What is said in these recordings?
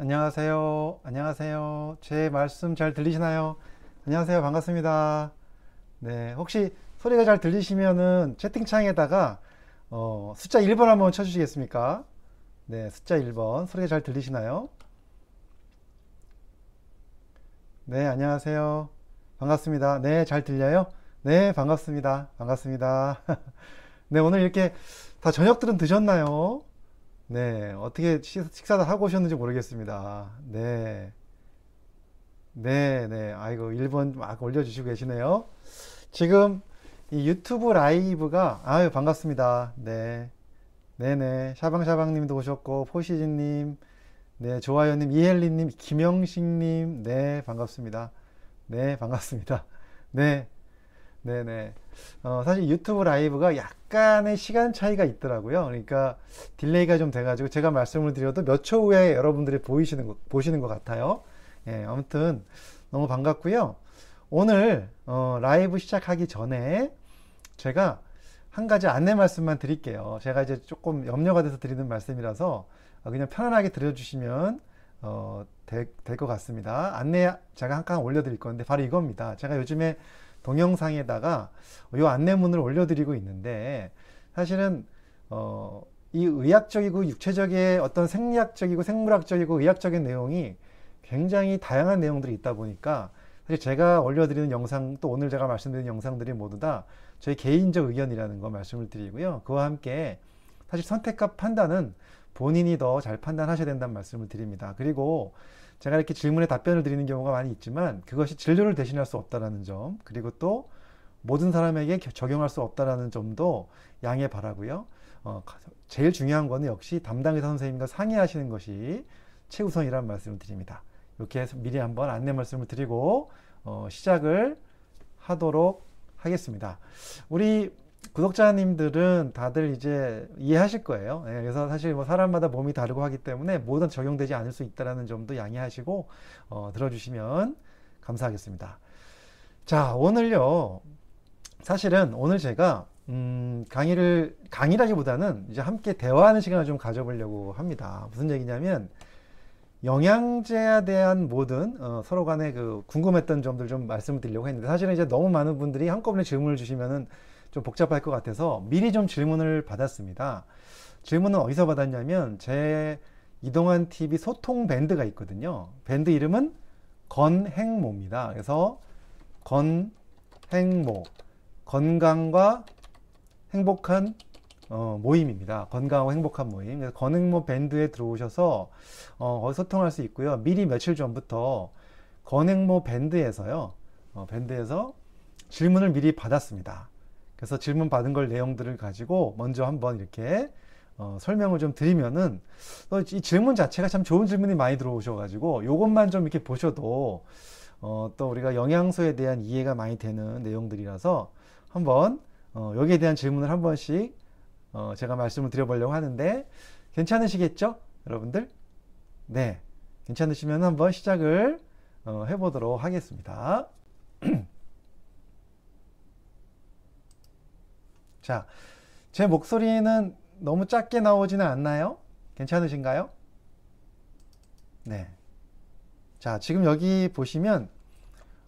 안녕하세요. 안녕하세요. 제 말씀 잘 들리시나요? 안녕하세요. 반갑습니다. 네. 혹시 소리가 잘 들리시면은 채팅창에다가 어, 숫자 1번 한번 쳐주시겠습니까? 네. 숫자 1번. 소리가 잘 들리시나요? 네. 안녕하세요. 반갑습니다. 네. 잘 들려요? 네. 반갑습니다. 반갑습니다. 네. 오늘 이렇게 다 저녁들은 드셨나요? 네, 어떻게 식사를 하고 오셨는지 모르겠습니다. 네. 네, 네. 아이고, 1번 막 올려주시고 계시네요. 지금 이 유튜브 라이브가, 아유, 반갑습니다. 네. 네네. 샤방샤방 님도 오셨고, 포시진 님, 네, 좋아요 님, 이헬리 님, 김영식 님, 네, 반갑습니다. 네, 반갑습니다. 네. 네네. 어, 사실 유튜브 라이브가 약간의 시간 차이가 있더라고요. 그러니까 delay가 좀 돼가지고 제가 말씀을 드려도 몇 초 후에 여러분들이 보이시는 거, 보시는 것 같아요. 예, 아무튼 너무 반갑고요. 오늘 어, 라이브 시작하기 전에 제가 한 가지 안내 말씀만 드릴게요. 제가 이제 조금 염려가 돼서 드리는 말씀이라서 그냥 편안하게 들어주시면 어, 될것 같습니다. 안내 제가 한칸 올려드릴 건데 바로 이겁니다. 제가 요즘에 동영상에다가 이 안내문을 올려드리고 있는데 사실은 어, 이 의학적이고 육체적인 어떤 생리학적이고 생물학적이고 의학적인 내용이 굉장히 다양한 내용들이 있다 보니까 사실 제가 올려드리는 영상 또 오늘 제가 말씀드린 영상들이 모두 다 저희 개인적 의견이라는 거 말씀을 드리고요. 그와 함께 사실 선택과 판단은 본인이 더 잘 판단하셔야 된다는 말씀을 드립니다. 그리고 제가 이렇게 질문에 답변을 드리는 경우가 많이 있지만 그것이 진료를 대신할 수 없다라는 점 그리고 또 모든 사람에게 적용할 수 없다라는 점도 양해 바라고요. 어, 제일 중요한 거는 역시 담당 의사 선생님과 상의하시는 것이 최우선이라는 말씀을 드립니다. 이렇게 해서 미리 한번 안내 말씀을 드리고 어, 시작을 하도록 하겠습니다. 우리 구독자님들은 다들 이제 이해하실 거예요. 예, 그래서 사실 뭐 사람마다 몸이 다르고 하기 때문에 모든 적용되지 않을 수 있다는 점도 양해하시고 어, 들어주시면 감사하겠습니다. 자, 오늘요. 사실은 오늘 제가 음, 강의를 강의라기보다는 이제 함께 대화하는 시간을 좀 가져보려고 합니다. 무슨 얘기냐면 영양제에 대한 모든 어, 서로 간에 그 궁금했던 점들 좀 말씀을 드리려고 했는데 사실은 이제 너무 많은 분들이 한꺼번에 질문을 주시면은 좀 복잡할 것 같아서 미리 좀 질문을 받았습니다. 질문은 어디서 받았냐면 제 이동환 TV 소통 밴드가 있거든요. 밴드 이름은 건행모입니다. 그래서 건행모 건강과 행복한 어, 모임입니다. 건강하고 행복한 모임. 그래서 건행모 밴드에 들어오셔서 어, 소통할 수 있고요. 미리 며칠 전부터 건행모 밴드에서요. 어, 밴드에서 질문을 미리 받았습니다. 그래서 질문 받은 걸 내용들을 가지고 먼저 한번 이렇게 어, 설명을 좀 드리면은 이 질문 자체가 참 좋은 질문이 많이 들어오셔가지고 요것만 좀 이렇게 보셔도 어, 또 우리가 영양소에 대한 이해가 많이 되는 내용들이라서 한번 어, 여기에 대한 질문을 한 번씩 어, 제가 말씀을 드려보려고 하는데 괜찮으시겠죠, 여러분들? 네, 괜찮으시면 한번 시작을 어, 해보도록 하겠습니다. 자, 제 목소리는 너무 작게 나오지는 않나요? 괜찮으신가요? 네. 자, 지금 여기 보시면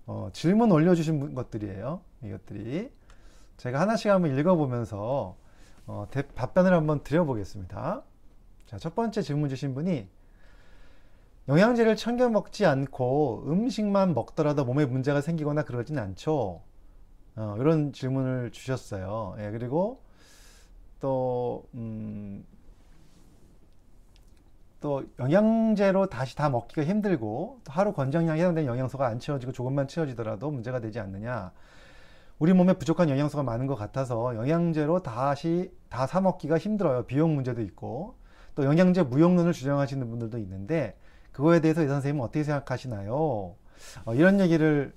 어, 질문 올려주신 것들이에요. 이것들이. 제가 하나씩 한번 읽어보면서 어, 대, 답변을 한번 드려보겠습니다. 자, 첫 번째 질문 주신 분이 영양제를 챙겨 먹지 않고 음식만 먹더라도 몸에 문제가 생기거나 그러진 않죠. 어, 이런 질문을 주셨어요. 예, 그리고 또, 음, 또 영양제로 다시 다 먹기가 힘들고 하루 권장량에 해당되는 영양소가 안 채워지고 조금만 채워지더라도 문제가 되지 않느냐. 우리 몸에 부족한 영양소가 많은 것 같아서 영양제로 다시 다 사 먹기가 힘들어요. 비용 문제도 있고 또 영양제 무용론을 주장하시는 분들도 있는데 그거에 대해서 이 선생님은 어떻게 생각하시나요? 어, 이런 얘기를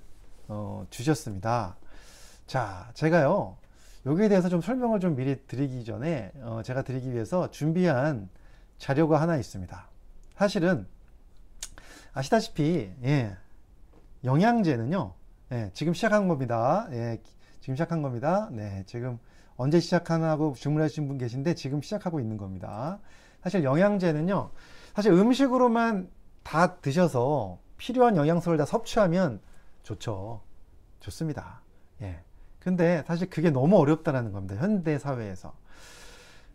어, 주셨습니다. 자, 제가요, 여기에 대해서 좀 설명을 좀 미리 드리기 전에, 어, 제가 드리기 위해서 준비한 자료가 하나 있습니다. 사실은, 아시다시피, 예, 영양제는요, 예, 지금 시작한 겁니다. 예, 지금 시작한 겁니다. 네, 지금 언제 시작하나고 주문하신 분 계신데 지금 시작하고 있는 겁니다. 사실 영양제는요, 사실 음식으로만 다 드셔서 필요한 영양소를 다 섭취하면 좋죠. 좋습니다. 예. 근데 사실 그게 너무 어렵다라는 겁니다. 현대 사회에서.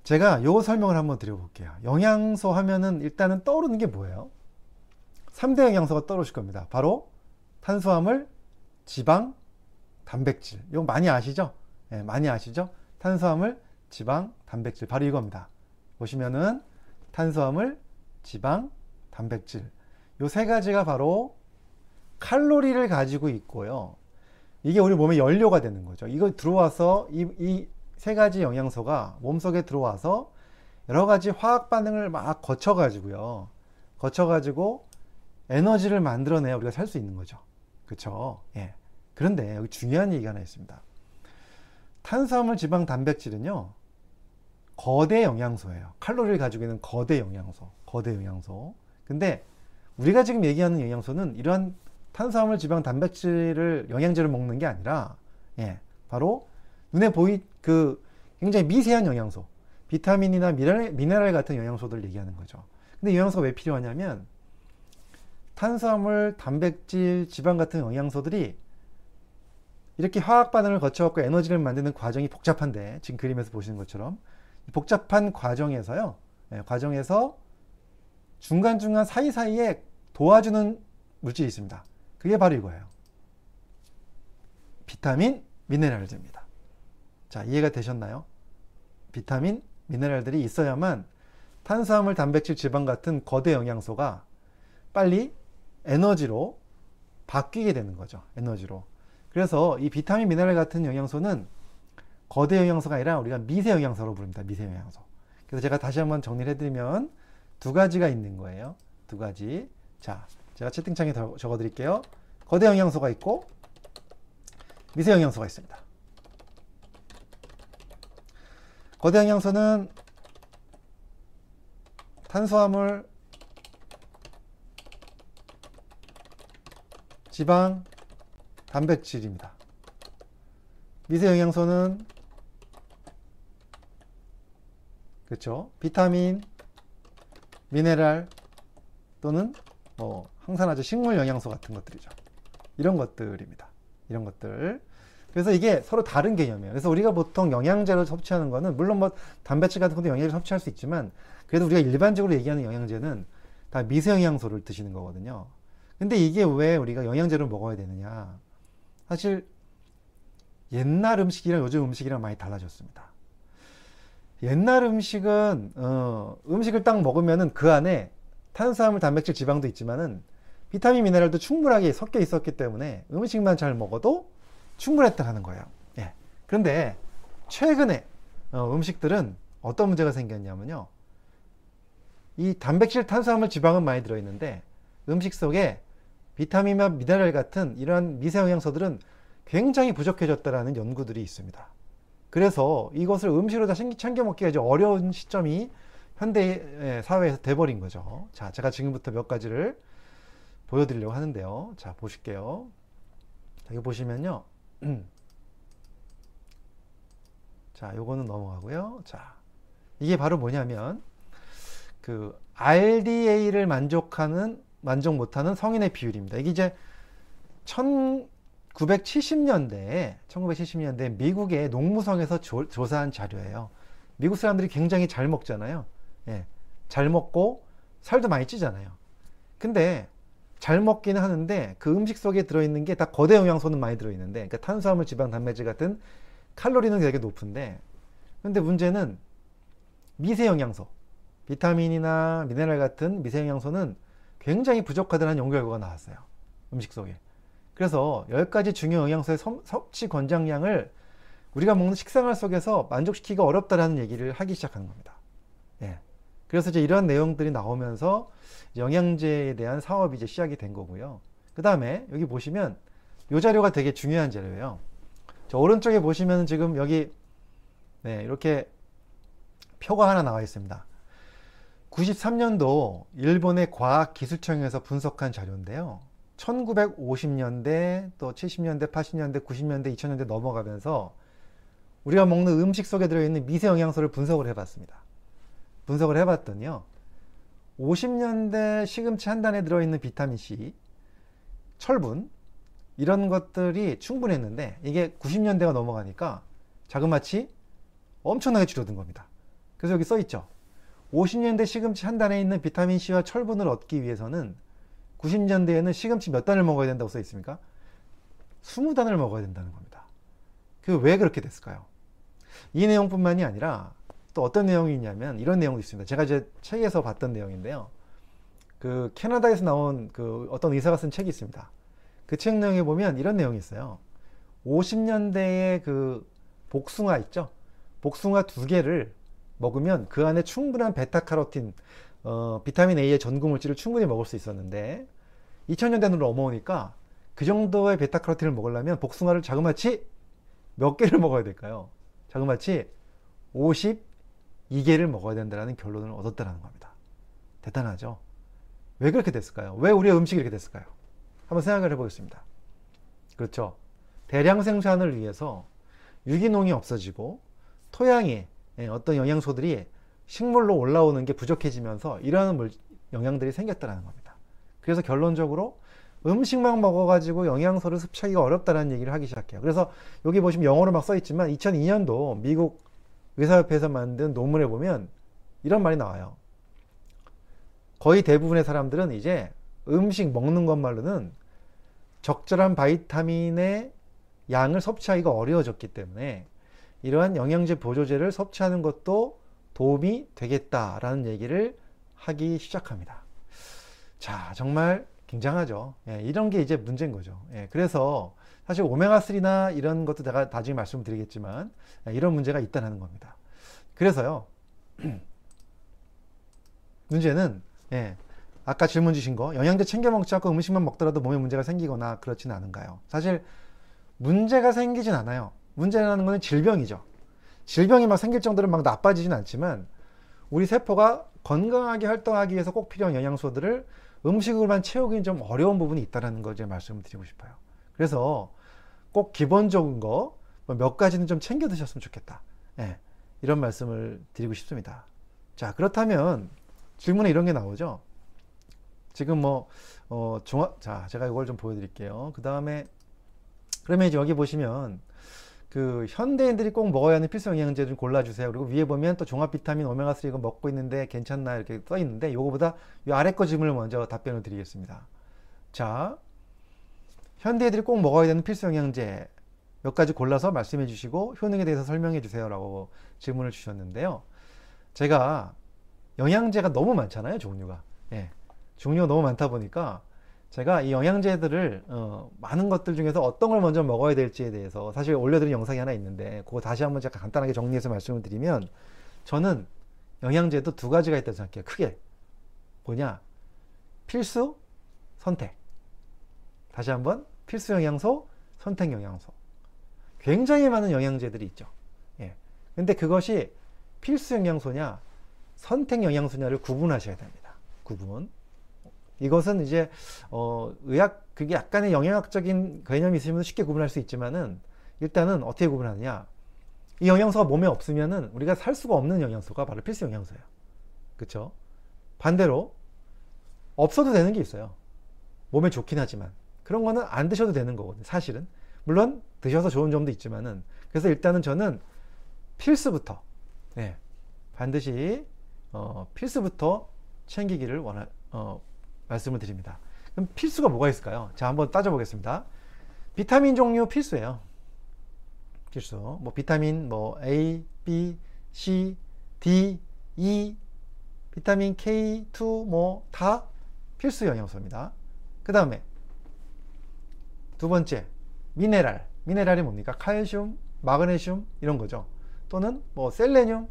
제가 요 설명을 한번 드려볼게요. 영양소 하면은 일단은 떠오르는 게 뭐예요? 3대 영양소가 떠오르실 겁니다. 바로 탄수화물, 지방, 단백질. 이거 많이 아시죠? 예, 많이 아시죠? 탄수화물, 지방, 단백질. 바로 이겁니다. 보시면은 탄수화물, 지방, 단백질. 요 세 가지가 바로 칼로리를 가지고 있고요. 이게 우리 몸의 연료가 되는 거죠. 이거 들어와서 이 세 가지 영양소가 몸속에 들어와서 여러 가지 화학 반응을 막 거쳐 가지고요. 거쳐 가지고 에너지를 만들어내야 우리가 살 수 있는 거죠. 그렇죠? 예. 그런데 여기 중요한 얘기가 하나 있습니다. 탄수화물, 지방, 단백질은요. 거대 영양소예요. 칼로리를 가지고 있는 거대 영양소. 거대 영양소. 근데 우리가 지금 얘기하는 영양소는 이러한 탄수화물, 지방, 단백질을 영양제를 먹는 게 아니라 예, 바로 눈에 보이 그 굉장히 미세한 영양소, 비타민이나 미네랄, 미네랄 같은 영양소들을 얘기하는 거죠. 근데 이 영양소가 왜 필요하냐면 탄수화물, 단백질, 지방 같은 영양소들이 이렇게 화학 반응을 거쳐갖고 에너지를 만드는 과정이 복잡한데 지금 그림에서 보시는 것처럼 복잡한 과정에서요. 예, 과정에서 중간중간 사이사이에 도와주는 물질이 있습니다. 그게 바로 이거예요. 비타민, 미네랄제입니다. 자, 이해가 되셨나요? 비타민, 미네랄들이 있어야만 탄수화물, 단백질, 지방 같은 거대 영양소가 빨리 에너지로 바뀌게 되는 거죠. 에너지로. 그래서 이 비타민, 미네랄 같은 영양소는 거대 영양소가 아니라 우리가 미세 영양소로 부릅니다. 미세 영양소. 그래서 제가 다시 한번 정리를 해드리면 두 가지가 있는 거예요. 두 가지. 자, 제가 채팅창에 적어 드릴게요. 거대 영양소가 있고 미세 영양소가 있습니다. 거대 영양소는 탄수화물, 지방, 단백질입니다. 미세 영양소는 그렇죠. 비타민, 미네랄 또는 뭐 항산화제, 식물 영양소 같은 것들이죠. 이런 것들입니다. 이런 것들. 그래서 이게 서로 다른 개념이에요. 그래서 우리가 보통 영양제를 섭취하는 거는 물론 뭐 단백질 같은 것도 영양제를 섭취할 수 있지만 그래도 우리가 일반적으로 얘기하는 영양제는 다 미세 영양소를 드시는 거거든요. 근데 이게 왜 우리가 영양제를 먹어야 되느냐? 사실 옛날 음식이랑 요즘 음식이랑 많이 달라졌습니다. 옛날 음식은 어, 음식을 딱 먹으면은 그 안에 탄수화물, 단백질, 지방도 있지만은 비타민, 미네랄도 충분하게 섞여 있었기 때문에 음식만 잘 먹어도 충분했다는 거예요. 예. 그런데 최근에 어, 음식들은 어떤 문제가 생겼냐면요. 이 단백질, 탄수화물, 지방은 많이 들어있는데 음식 속에 비타민과 미네랄 같은 이러한 미세 영양소들은 굉장히 부족해졌다라는 연구들이 있습니다. 그래서 이것을 음식으로 다 챙겨 먹기가 어려운 시점이 현대 사회에서 돼버린 거죠. 자, 제가 지금부터 몇 가지를 보여드리려고 하는데요. 자, 보실게요. 여기 보시면요. 자, 요거는 넘어가고요. 자, 이게 바로 뭐냐면, 그, RDA를 만족하는, 만족 못하는 성인의 비율입니다. 이게 이제 1970년대에, 1970년대 미국의 농무성에서 조, 조사한 자료예요. 미국 사람들이 굉장히 잘 먹잖아요. 예, 잘 먹고 살도 많이 찌잖아요. 근데 잘 먹기는 하는데 그 음식 속에 들어있는 게 다 거대 영양소는 많이 들어있는데 그러니까 탄수화물, 지방, 단백질 같은 칼로리는 되게 높은데 근데 문제는 미세 영양소, 비타민이나 미네랄 같은 미세 영양소는 굉장히 부족하다는 연구 결과가 나왔어요. 음식 속에. 그래서 10가지 중요 영양소의 섭취 권장량을 우리가 먹는 식생활 속에서 만족시키기가 어렵다라는 얘기를 하기 시작한 겁니다. 예. 그래서 이제 이런 내용들이 나오면서 영양제에 대한 사업이 이제 시작이 된 거고요. 그 다음에 여기 보시면 이 자료가 되게 중요한 자료예요. 저 오른쪽에 보시면 지금 여기 네, 이렇게 표가 하나 나와 있습니다. 93년도 일본의 과학기술청에서 분석한 자료인데요. 1950년대, 또 70년대, 80년대, 90년대, 2000년대 넘어가면서 우리가 먹는 음식 속에 들어있는 미세 영양소를 분석을 해봤습니다. 분석을 해봤더니요. 50년대 시금치 한 단에 들어있는 비타민C, 철분, 이런 것들이 충분했는데 이게 90년대가 넘어가니까 자그마치 엄청나게 줄어든 겁니다. 그래서 여기 써 있죠. 50년대 시금치 한 단에 있는 비타민C와 철분을 얻기 위해서는 90년대에는 시금치 몇 단을 먹어야 된다고 써 있습니까? 20단을 먹어야 된다는 겁니다. 그 왜 그렇게 됐을까요? 이 내용뿐만이 아니라 또 어떤 내용이 있냐면 이런 내용도 있습니다. 제가 이제 책에서 봤던 내용인데요. 그 캐나다에서 나온 그 어떤 의사가 쓴 책이 있습니다. 그 책 내용에 보면 이런 내용이 있어요. 50년대에 그 복숭아 있죠? 복숭아 두 개를 먹으면 그 안에 충분한 베타카로틴, 어, 비타민 A의 전구 물질을 충분히 먹을 수 있었는데 2000년대로 넘어오니까 그 정도의 베타카로틴을 먹으려면 복숭아를 자그마치 몇 개를 먹어야 될까요? 자그마치 52개를 먹어야 된다는 결론을 얻었다는 겁니다. 대단하죠? 왜 그렇게 됐을까요? 왜 우리의 음식이 이렇게 됐을까요? 한번 생각을 해보겠습니다. 그렇죠. 대량 생산을 위해서 유기농이 없어지고 토양에 예, 어떤 영양소들이 식물로 올라오는 게 부족해지면서 이러한 영양들이 생겼다는 겁니다. 그래서 결론적으로 음식만 먹어가지고 영양소를 섭취하기가 어렵다는 얘기를 하기 시작해요. 그래서 여기 보시면 영어로 막 써있지만 2002년도 미국 의사협회에서 만든 논문에 보면 이런 말이 나와요. 거의 대부분의 사람들은 이제 음식 먹는 것말로는 적절한 바이타민의 양을 섭취하기가 어려워졌기 때문에 이러한 영양제 보조제를 섭취하는 것도 도움이 되겠다라는 얘기를 하기 시작합니다. 자, 정말 굉장하죠. 예, 이런 게 이제 문제인 거죠. 예, 그래서 사실 오메가3나 이런 것도 제가 나중에 말씀드리겠지만 예, 이런 문제가 있다는 겁니다. 그래서요, 문제는, 예, 아까 질문 주신 거, 영양제 챙겨 먹지 않고 음식만 먹더라도 몸에 문제가 생기거나 그렇지는 않은가요? 사실 문제가 생기진 않아요. 문제라는 것은 질병이죠. 질병이 막 생길 정도로 막 나빠지진 않지만 우리 세포가 건강하게 활동하기 위해서 꼭 필요한 영양소들을 음식으로만 채우기는 좀 어려운 부분이 있다는 걸 말씀을 드리고 싶어요. 그래서 꼭 기본적인 거몇 뭐 가지는 좀 챙겨 드셨으면 좋겠다. 예, 이런 말씀을 드리고 싶습니다. 자, 그렇다면 질문에 이런 게 나오죠. 지금 뭐, 어, 종합, 자, 제가 이걸 좀 보여드릴게요. 그 다음에, 그러면 이제 여기 보시면, 그 현대인들이 꼭 먹어야 하는 필수 영양제 좀 골라주세요. 그리고 위에 보면 또 종합 비타민 오메가3 이거 먹고 있는데 괜찮나 이렇게 써 있는데 요거보다 요 아래 거 질문을 먼저 답변을 드리겠습니다. 자, 현대인들이 꼭 먹어야 되는 필수 영양제 몇 가지 골라서 말씀해 주시고 효능에 대해서 설명해 주세요라고 질문을 주셨는데요. 제가 영양제가 너무 많잖아요, 종류가. 예. 종류가 너무 많다 보니까 제가 이 영양제들을 어, 많은 것들 중에서 어떤 걸 먼저 먹어야 될지에 대해서 사실 올려드린 영상이 하나 있는데 그거 다시 한번 제가 간단하게 정리해서 말씀을 드리면 저는 영양제도 두 가지가 있다고 생각해요. 크게 뭐냐 필수 선택 다시 한번 필수 영양소 선택 영양소 굉장히 많은 영양제들이 있죠. 예. 근데 그것이 필수 영양소냐 선택 영양소냐를 구분하셔야 됩니다. 구분. 이것은 이제 어 의학 그게 약간의 영양학적인 개념이 있으면 쉽게 구분할 수 있지만은 일단은 어떻게 구분하느냐. 이 영양소가 몸에 없으면은 우리가 살 수가 없는 영양소가 바로 필수 영양소예요. 그쵸? 반대로 없어도 되는 게 있어요. 몸에 좋긴 하지만. 그런 거는 안 드셔도 되는 거거든요 사실은. 물론 드셔서 좋은 점도 있지만은. 그래서 일단은 저는 필수부터 네, 반드시 어, 필수부터 챙기기를 원하 어, 말씀을 드립니다. 그럼 필수가 뭐가 있을까요? 자, 한번 따져보겠습니다. 비타민 종류 필수예요. 필수. 뭐 비타민 뭐 A, B, C, D, E, 비타민 K2 뭐 다 필수 영양소입니다. 그 다음에 두 번째 미네랄. 미네랄이 뭡니까? 칼슘, 마그네슘 이런 거죠. 또는 뭐 셀레늄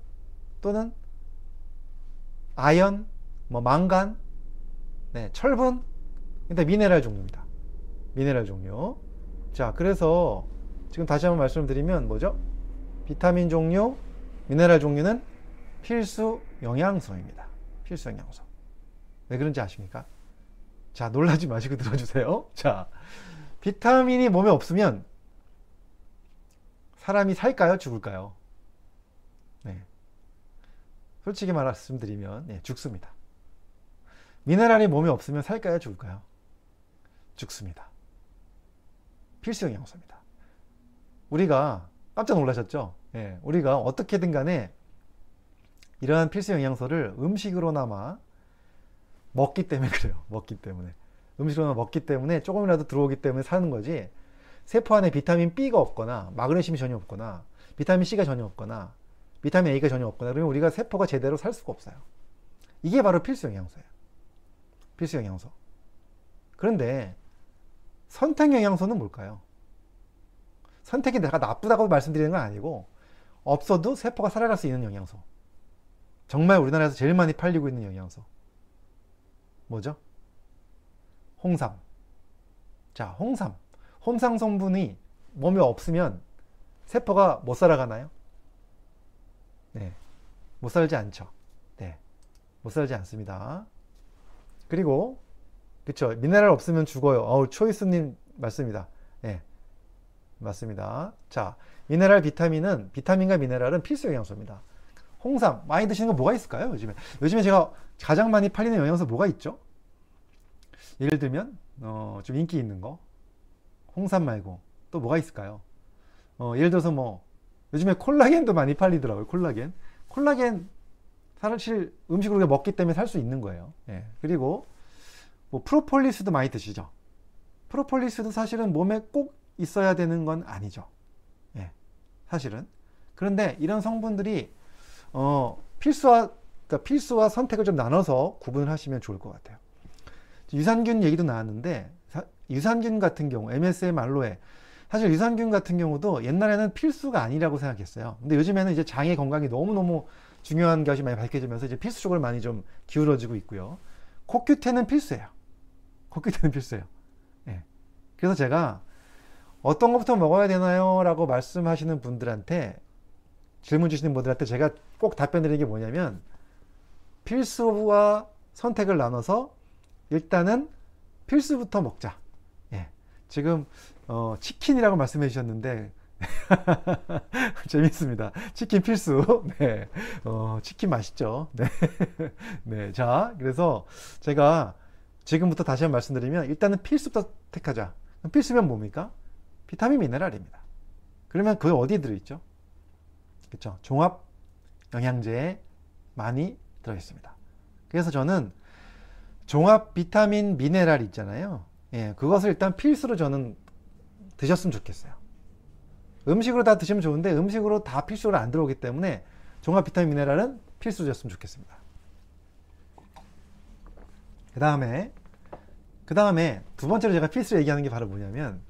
또는 아연, 뭐 망간 네, 철분, 일단 미네랄 종류입니다. 미네랄 종류. 자, 그래서 지금 다시 한번 말씀드리면 뭐죠? 비타민 종류, 미네랄 종류는 필수 영양소입니다. 필수 영양소. 왜 그런지 아십니까? 자, 놀라지 마시고 들어주세요. 자, 비타민이 몸에 없으면 사람이 살까요? 죽을까요? 네. 솔직히 말씀드리면, 네, 죽습니다. 미네랄이 몸에 없으면 살까요? 죽을까요? 죽습니다. 필수 영양소입니다. 우리가 깜짝 놀라셨죠? 예, 우리가 어떻게든 간에 이러한 필수 영양소를 음식으로나마 먹기 때문에 그래요. 먹기 때문에. 음식으로나마 먹기 때문에 조금이라도 들어오기 때문에 사는 거지. 세포 안에 비타민 B가 없거나 마그네슘이 전혀 없거나 비타민 C가 전혀 없거나 비타민 A가 전혀 없거나 그러면 우리가 세포가 제대로 살 수가 없어요. 이게 바로 필수 영양소예요. 필수 영양소. 그런데 선택 영양소는 뭘까요? 선택이 내가 나쁘다고 말씀드리는 건 아니고 없어도 세포가 살아갈 수 있는 영양소. 정말 우리나라에서 제일 많이 팔리고 있는 영양소. 뭐죠? 홍삼. 자, 홍삼. 홍삼 성분이 몸에 없으면 세포가 못 살아가나요? 네. 못 살지 않죠. 네. 못 살지 않습니다. 그리고 그쵸 미네랄 없으면 죽어요. 어우 초이스님 맞습니다. 네. 맞습니다. 자 미네랄 비타민은 비타민과 미네랄은 필수 영양소입니다. 홍삼 많이 드시는 거 뭐가 있을까요? 요즘에 요즘에 제가 가장 많이 팔리는 영양소 뭐가 있죠? 예를 들면 어, 좀 인기 있는 거 홍삼 말고 또 뭐가 있을까요? 어, 예를 들어서 뭐 요즘에 콜라겐도 많이 팔리더라고요. 콜라겐 콜라겐 사실 음식으로 먹기 때문에 살 수 있는 거예요. 예. 그리고 뭐 프로폴리스도 많이 드시죠. 프로폴리스도 사실은 몸에 꼭 있어야 되는 건 아니죠. 예. 사실은. 그런데 이런 성분들이 어, 필수와 그러니까 필수와 선택을 좀 나눠서 구분을 하시면 좋을 것 같아요. 유산균 얘기도 나왔는데 유산균 같은 경우 MSM 알로에 사실 유산균 같은 경우도 옛날에는 필수가 아니라고 생각했어요. 근데 요즘에는 이제 장의 건강이 너무너무 중요한 것이 많이 밝혀지면서 이제 필수 쪽으로 많이 좀 기울어지고 있고요. 코큐텐은 필수예요. 코큐텐은 필수예요. 예. 그래서 제가 어떤 것부터 먹어야 되나요? 라고 말씀하시는 분들한테 질문 주시는 분들한테 제가 꼭 답변 드리는 게 뭐냐면 필수와 선택을 나눠서 일단은 필수부터 먹자. 예. 지금 어, 치킨이라고 말씀해 주셨는데 재밌습니다. 치킨 필수. 네. 어, 치킨 맛있죠. 네. 네. 자, 그래서 제가 지금부터 다시 한번 말씀드리면 일단은 필수부터 택하자. 필수면 뭡니까? 비타민 미네랄입니다. 그러면 그 어디에 들어있죠? 그렇죠. 종합 영양제에 많이 들어있습니다. 그래서 저는 종합 비타민 미네랄 있잖아요. 예, 그것을 일단 필수로 저는 드셨으면 좋겠어요. 음식으로 다 드시면 좋은데 음식으로 다 필수로 안 들어오기 때문에 종합 비타민 미네랄은 필수였으면 좋겠습니다. 그 다음에 그 다음에 두 번째로 제가 필수로 얘기하는 게 바로 뭐냐면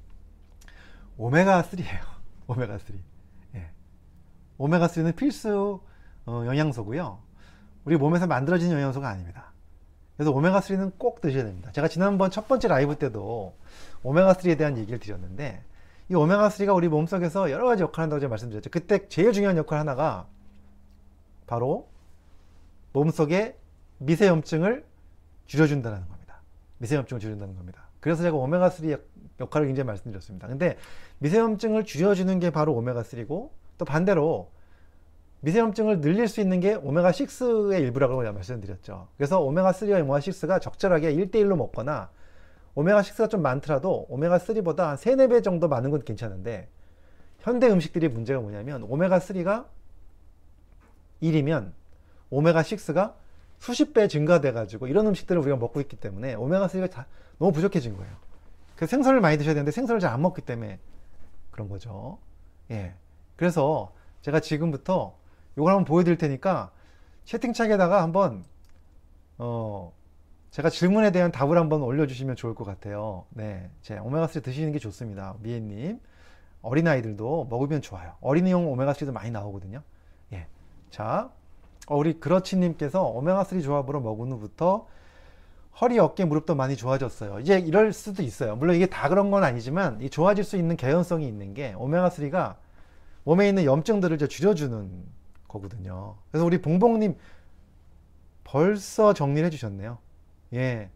오메가3예요. 오메가3. 예. 오메가3는 필수 어, 영양소고요. 우리 몸에서 만들어진 영양소가 아닙니다. 그래서 오메가3는 꼭 드셔야 됩니다. 제가 지난번 첫 번째 라이브 때도 오메가3에 대한 얘기를 드렸는데 이 오메가3가 우리 몸속에서 여러 가지 역할을 한다고 제가 말씀드렸죠. 그때 제일 중요한 역할 하나가 바로 몸속의 미세염증을 줄여준다는 겁니다. 미세염증을 줄여준다는 겁니다. 그래서 제가 오메가3 역할을 굉장히 말씀드렸습니다. 근데 미세염증을 줄여주는 게 바로 오메가3고 또 반대로 미세염증을 늘릴 수 있는 게 오메가6의 일부라고 말씀드렸죠. 그래서 오메가3와 오메가6가 적절하게 1대1로 먹거나 오메가6가 좀 많더라도 오메가3보다 한 3, 4배 정도 많은 건 괜찮은데 현대 음식들이 문제가 뭐냐면 오메가3가 1이면 오메가6가 수십 배 증가돼 가지고 이런 음식들을 우리가 먹고 있기 때문에 오메가3가 다 너무 부족해진 거예요. 그 생선을 많이 드셔야 되는데 생선을 잘 안 먹기 때문에 그런 거죠. 예. 그래서 제가 지금부터 이걸 한번 보여드릴 테니까 채팅창에다가 한번 어 제가 질문에 대한 답을 한번 올려주시면 좋을 것 같아요. 네, 제 오메가3 드시는 게 좋습니다. 미애님. 어린아이들도 먹으면 좋아요. 어린이용 오메가3도 많이 나오거든요. 예. 자, 어, 우리 그렇치님께서 오메가3 조합으로 먹은 후부터 허리, 어깨, 무릎도 많이 좋아졌어요. 이제 이럴 수도 있어요. 물론 이게 다 그런 건 아니지만 이 좋아질 수 있는 개연성이 있는 게 오메가3가 몸에 있는 염증들을 줄여주는 거거든요. 그래서 우리 봉봉님 벌써 정리를 해주셨네요. 예.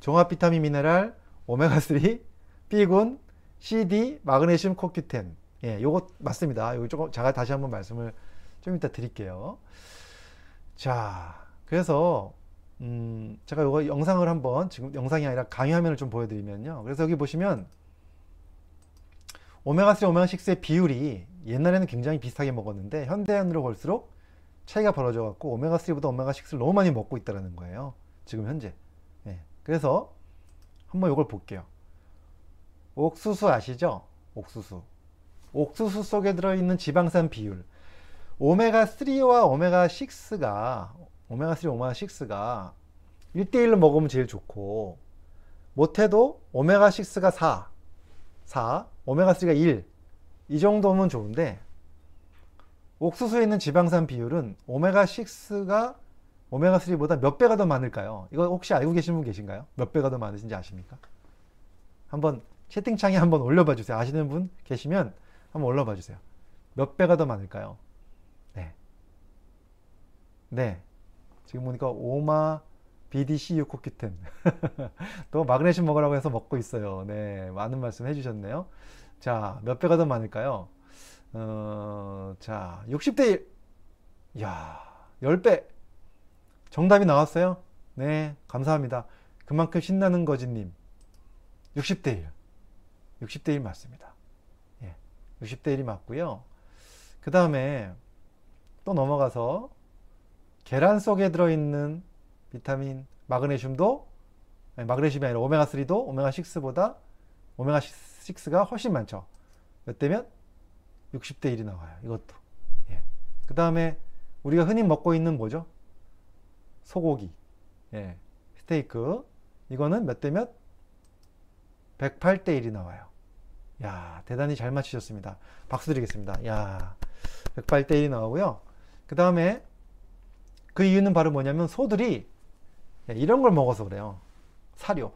종합 비타민 미네랄, 오메가3, B군, CD, 마그네슘, 코큐텐. 예, 요거 맞습니다. 요거 조금 제가 다시 한번 말씀을 좀 이따 드릴게요. 자, 그래서 음, 제가 이거 영상을 한번 지금 영상이 아니라 강의 화면을 좀 보여드리면요. 그래서 여기 보시면 오메가3, 오메가6의 비율이 옛날에는 굉장히 비슷하게 먹었는데 현대인으로 볼수록 차이가 벌어져 갖고 오메가3보다 오메가6를 너무 많이 먹고 있다는 거예요. 지금 현재. 네. 그래서 한번 이걸 볼게요. 옥수수 아시죠? 옥수수. 옥수수 속에 들어있는 지방산 비율. 오메가3와 오메가6가 오메가3, 오메가6가 1대1로 먹으면 제일 좋고 못해도 오메가6가 4, 4, 오메가3가 1. 이 정도면 좋은데 옥수수에 있는 지방산 비율은 오메가6가 오메가3보다 몇 배가 더 많을까요? 이거 혹시 알고 계신 분 계신가요? 몇 배가 더 많으신지 아십니까? 한번 채팅창에 한번 올려봐 주세요. 아시는 분 계시면 한번 올려봐 주세요. 몇 배가 더 많을까요? 네. 네. 지금 보니까 오마 BDCU 코큐텐 또 마그네슘 먹으라고 해서 먹고 있어요. 네, 많은 말씀 해주셨네요. 자, 몇 배가 더 많을까요? 어, 자, 60대 1. 야 10배. 정답이 나왔어요? 네, 감사합니다. 그만큼 신나는 거지님. 60대 1. 60대 1 맞습니다. 예, 60대 1이 맞고요. 그 다음에 또 넘어가서 계란 속에 들어있는 비타민 마그네슘도 아니, 마그네슘이 아니라 오메가3도 오메가6보다 오메가6가 훨씬 많죠. 몇 대면? 60대 1이 나와요. 이것도. 예. 그 다음에 우리가 흔히 먹고 있는 뭐죠? 소고기. 예. 스테이크. 이거는 몇 대 몇? 108대 1이 나와요. 야, 대단히 잘 맞추셨습니다. 박수 드리겠습니다. 야, 108대 1이 나오고요. 그 다음에 그 이유는 바로 뭐냐면 소들이 이런 걸 먹어서 그래요. 사료.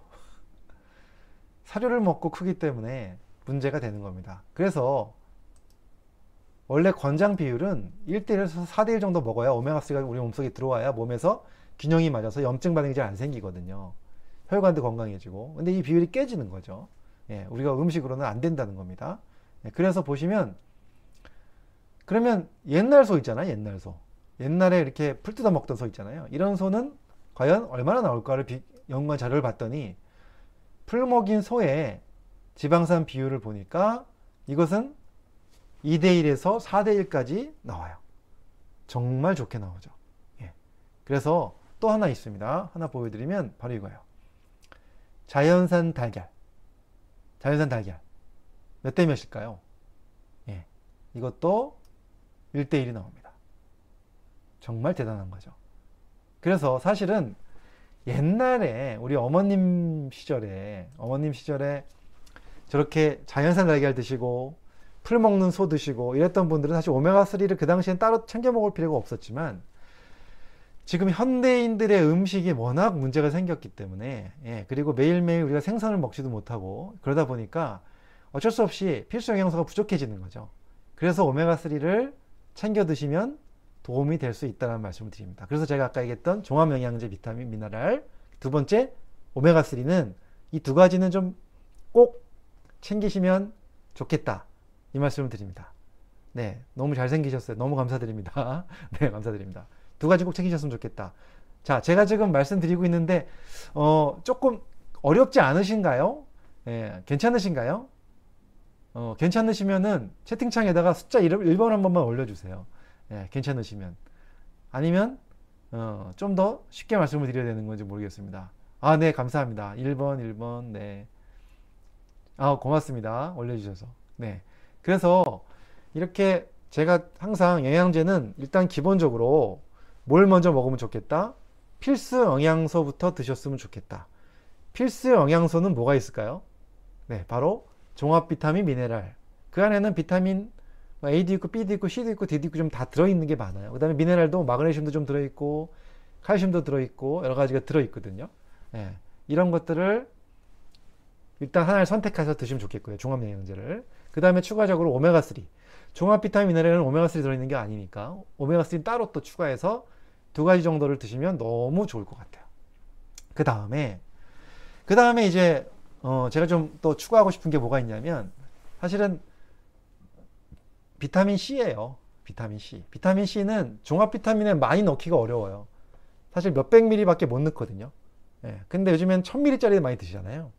사료를 먹고 크기 때문에 문제가 되는 겁니다. 그래서 원래 권장 비율은 1대1에서 4대1 정도 먹어야 오메가3가 우리 몸속에 들어와야 몸에서 균형이 맞아서 염증 반응이 잘 안 생기거든요. 혈관도 건강해지고. 근데 이 비율이 깨지는 거죠. 예, 우리가 음식으로는 안 된다는 겁니다. 예, 그래서 보시면 그러면 옛날 소 있잖아요. 옛날 소. 옛날에 이렇게 풀 뜯어 먹던 소 있잖아요. 이런 소는 과연 얼마나 나올까를 비, 연구한 자료를 봤더니 풀 먹인 소의 지방산 비율을 보니까 이것은 2대1에서 4대1까지 나와요. 정말 좋게 나오죠. 예. 그래서 또 하나 있습니다. 하나 보여드리면 바로 이거예요. 자연산 달걀. 자연산 달걀. 몇 대 몇일까요? 예. 이것도 1대1이 나옵니다. 정말 대단한 거죠. 그래서 사실은 옛날에 우리 어머님 시절에 어머님 시절에 저렇게 자연산 달걀 드시고 풀 먹는 소 드시고 이랬던 분들은 사실 오메가3를 그 당시엔 따로 챙겨 먹을 필요가 없었지만 지금 현대인들의 음식이 워낙 문제가 생겼기 때문에 예, 그리고 매일매일 우리가 생선을 먹지도 못하고 그러다 보니까 어쩔 수 없이 필수 영양소가 부족해지는 거죠. 그래서 오메가3를 챙겨 드시면 도움이 될 수 있다는 말씀을 드립니다. 그래서 제가 아까 얘기했던 종합 영양제, 비타민, 미네랄 두 번째 오메가3는 이 두 가지는 좀 꼭 챙기시면 좋겠다. 이 말씀을 드립니다. 네, 너무 잘생기셨어요. 너무 감사드립니다. 네, 감사드립니다. 두 가지 꼭 챙기셨으면 좋겠다. 자, 제가 지금 말씀드리고 있는데, 어, 조금 어렵지 않으신가요? 예, 괜찮으신가요? 어, 괜찮으시면은 채팅창에다가 숫자 1번 한 번만 올려주세요. 예, 괜찮으시면. 아니면, 어, 좀 더 쉽게 말씀을 드려야 되는 건지 모르겠습니다. 아, 네, 감사합니다. 1번, 1번, 네. 아, 고맙습니다. 올려주셔서. 네. 그래서 이렇게 제가 항상 영양제는 일단 기본적으로 뭘 먼저 먹으면 좋겠다? 필수 영양소부터 드셨으면 좋겠다. 필수 영양소는 뭐가 있을까요? 네, 바로 종합 비타민, 미네랄. 그 안에는 비타민 A도 있고 B도 있고 C도 있고 D도 있고 좀 다 들어있는 게 많아요. 그 다음에 미네랄도 마그네슘도 좀 들어있고 칼슘도 들어있고 여러 가지가 들어있거든요. 네, 이런 것들을 일단 하나를 선택해서 드시면 좋겠고요. 종합 영양제를. 그 다음에 추가적으로 오메가3. 종합 비타민 미네랄은 오메가3 들어있는 게 아니니까 오메가3 따로 또 추가해서 두 가지 정도를 드시면 너무 좋을 것 같아요. 그 다음에 그 다음에 이제 어 제가 좀 또 추가하고 싶은 게 뭐가 있냐면 사실은 비타민 C예요. 비타민 C. 비타민 C는 종합 비타민에 많이 넣기가 어려워요. 사실 몇백 ml밖에 못 넣거든요. 예, 근데 요즘엔 1000ml짜리 많이 드시잖아요.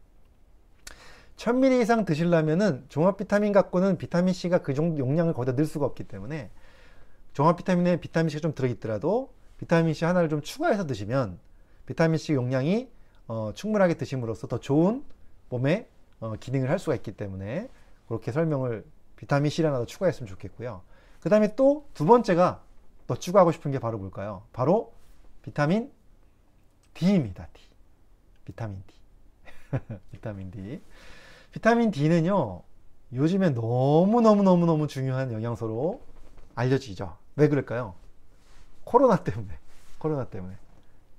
1000ml 이상 드시려면은 종합 비타민 갖고는 비타민 C가 그 정도 용량을 거기다 넣을 수가 없기 때문에 종합 비타민에 비타민 C가 좀 들어있더라도 비타민 C 하나를 좀 추가해서 드시면 비타민 C 용량이 어, 충분하게 드심으로써 더 좋은 몸의 어, 기능을 할 수가 있기 때문에 그렇게 설명을 비타민 C를 하나 더 추가했으면 좋겠고요. 그 다음에 또 두 번째가 더 추가하고 싶은 게 바로 뭘까요? 바로 비타민 D입니다. D. 비타민 D. 비타민 D. 비타민 D는요, 요즘에 너무너무너무너무 중요한 영양소로 알려지죠. 왜 그럴까요? 코로나 때문에. 코로나 때문에.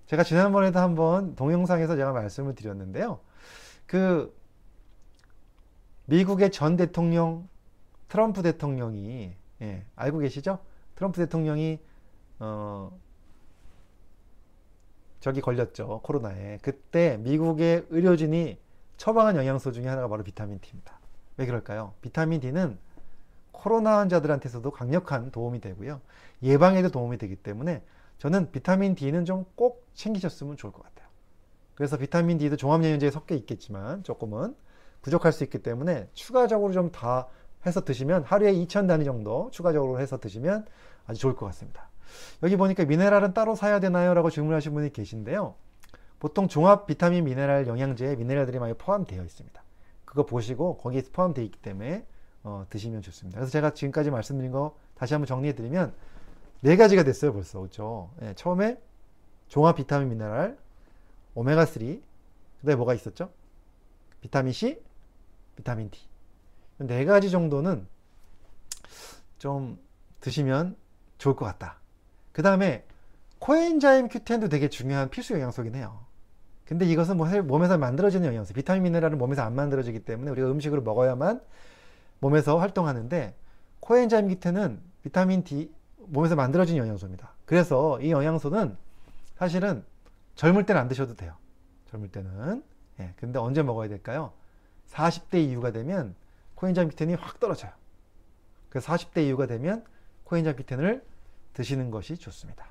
제가 지난번에도 한번 동영상에서 제가 말씀을 드렸는데요. 그, 미국의 전 대통령, 트럼프 대통령이, 예, 알고 계시죠? 트럼프 대통령이, 어, 저기 걸렸죠. 코로나에. 그때 미국의 의료진이 처방한 영양소 중에 하나가 바로 비타민 D입니다. 왜 그럴까요? 비타민 D는 코로나 환자들한테서도 강력한 도움이 되고요. 예방에도 도움이 되기 때문에 저는 비타민 D는 좀 꼭 챙기셨으면 좋을 것 같아요. 그래서 비타민 D도 종합영양제에 섞여 있겠지만 조금은 부족할 수 있기 때문에 추가적으로 좀 다 해서 드시면 하루에 2,000단위 정도 추가적으로 해서 드시면 아주 좋을 것 같습니다. 여기 보니까 미네랄은 따로 사야 되나요? 라고 질문하신 분이 계신데요. 보통 종합 비타민 미네랄 영양제에 미네랄들이 많이 포함되어 있습니다. 그거 보시고 거기에 포함되어 있기 때문에 어, 드시면 좋습니다. 그래서 제가 지금까지 말씀드린 거 다시 한번 정리해 드리면 네 가지가 됐어요 벌써 그렇죠? 네, 처음에 종합 비타민 미네랄 오메가 3 그다음에 뭐가 있었죠? 비타민 C, 비타민 D 네 가지 정도는 좀 드시면 좋을 것 같다. 그 다음에 코엔자임 Q10도 되게 중요한 필수 영양소긴 해요. 근데 이것은 뭐 몸에서 만들어지는 영양소, 비타민 미네랄은 몸에서 안 만들어지기 때문에 우리가 음식으로 먹어야만 몸에서 활동하는데 코엔자임 Q10은 비타민 D 몸에서 만들어진 영양소입니다. 그래서 이 영양소는 사실은 젊을 때는 안 드셔도 돼요. 젊을 때는. 예, 근데 언제 먹어야 될까요? 40대 이후가 되면 코엔자임 Q10이 확 떨어져요. 그래서 40대 이후가 되면 코엔자임 Q10을 드시는 것이 좋습니다.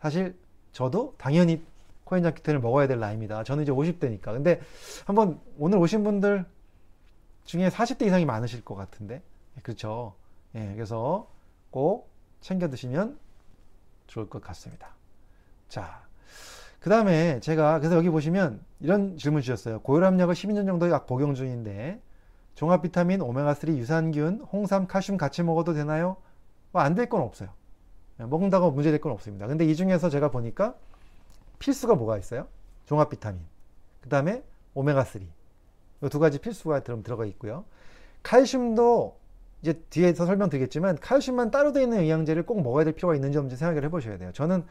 사실 저도 당연히 코엔자임 Q10을 먹어야 될 나이입니다. 저는 이제 50대니까. 근데 한번 오늘 오신 분들 중에 40대 이상이 많으실 것 같은데. 그렇죠. 예, 그래서 꼭 챙겨 드시면 좋을 것 같습니다. 자, 그 다음에 제가 그래서 여기 보시면 이런 질문 주셨어요. 고혈압약을 12년 정도 약 복용 중인데 종합 비타민, 오메가3, 유산균, 홍삼, 칼슘 같이 먹어도 되나요? 뭐 안 될 건 없어요. 예, 먹는다고 문제될 건 없습니다. 근데 이 중에서 제가 보니까 필수가 뭐가 있어요? 종합 비타민, 그 다음에 오메가3. 이두 가지 필수가 들어가 있고요. 칼슘도 이제 뒤에서 설명드리겠지만 칼슘만 따로 되어 있는 영양제를 꼭 먹어야 될 필요가 있는지 없는지 생각을 해보셔야 돼요. 저는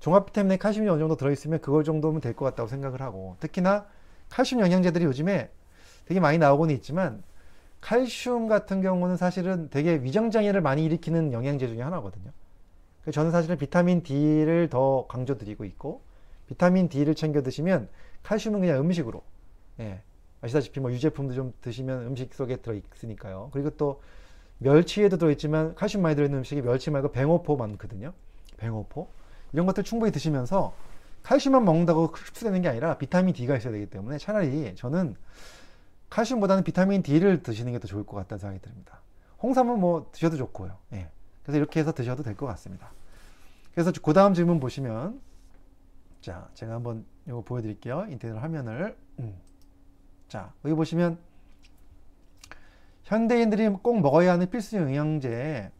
종합 비타민에 칼슘이 어느 정도 들어있으면 그걸 정도면 될 것 같다고 생각을 하고 특히나 칼슘 영양제들이 요즘에 되게 많이 나오고는 있지만 칼슘 같은 경우는 사실은 되게 위장장애를 많이 일으키는 영양제 중에 하나거든요. 저는 사실은 비타민 D를 더 강조드리고 있고 비타민 D를 챙겨 드시면 칼슘은 그냥 음식으로 예, 아시다시피 뭐 유제품도 좀 드시면 음식 속에 들어 있으니까요. 그리고 또 멸치에도 들어있지만 칼슘 많이 들어있는 음식이 멸치 말고 뱅어포 많거든요. 뱅어포 이런 것들 충분히 드시면서 칼슘만 먹는다고 흡수되는 게 아니라 비타민 D가 있어야 되기 때문에 차라리 저는 칼슘보다는 비타민 D를 드시는 게 더 좋을 것 같다는 생각이 듭니다. 홍삼은 뭐 드셔도 좋고요. 예. 그래서 이렇게 해서 드셔도 될 것 같습니다. 그래서 그 다음 질문 보시면 자 제가 한번 이거 보여드릴게요. 인터넷 화면을 음. 자 여기 보시면 현대인들이 꼭 먹어야 하는 필수 영양제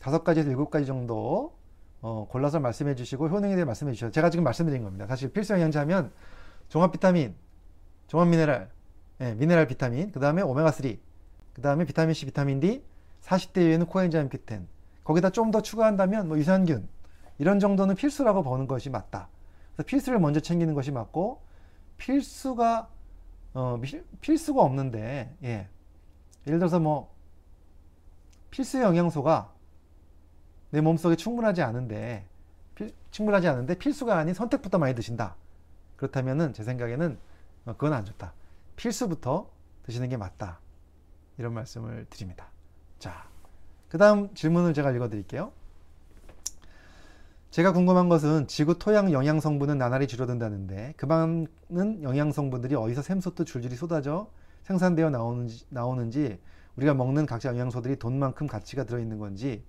다섯 가지에서 일곱 가지 정도 어, 골라서 말씀해 주시고 효능에 대해 말씀해 주셔서 제가 지금 말씀드린 겁니다. 사실 필수 영양제 하면 종합 비타민, 종합 미네랄, 예, 미네랄 비타민, 그 다음에 오메가3, 그 다음에 비타민 C, 비타민 D, 40대 이후에는 코엔자임 Q10. 거기다 좀 더 추가한다면 뭐 유산균 이런 정도는 필수라고 보는 것이 맞다. 그래서 필수를 먼저 챙기는 것이 맞고 필수가 어, 필수가 없는데 예. 예를 들어서 뭐 필수 영양소가 내 몸속에 충분하지 않은데 필, 충분하지 않은데 필수가 아닌 선택부터 많이 드신다. 그렇다면은 제 생각에는 어, 그건 안 좋다. 필수부터 드시는 게 맞다. 이런 말씀을 드립니다. 자, 그 다음 질문을 제가 읽어 드릴게요. 제가 궁금한 것은 지구 토양 영양 성분은 나날이 줄어든다는데 그 많은 영양 성분들이 어디서 샘솟듯 줄줄이 쏟아져 생산되어 나오는지, 나오는지 우리가 먹는 각자 영양소들이 돈만큼 가치가 들어있는 건지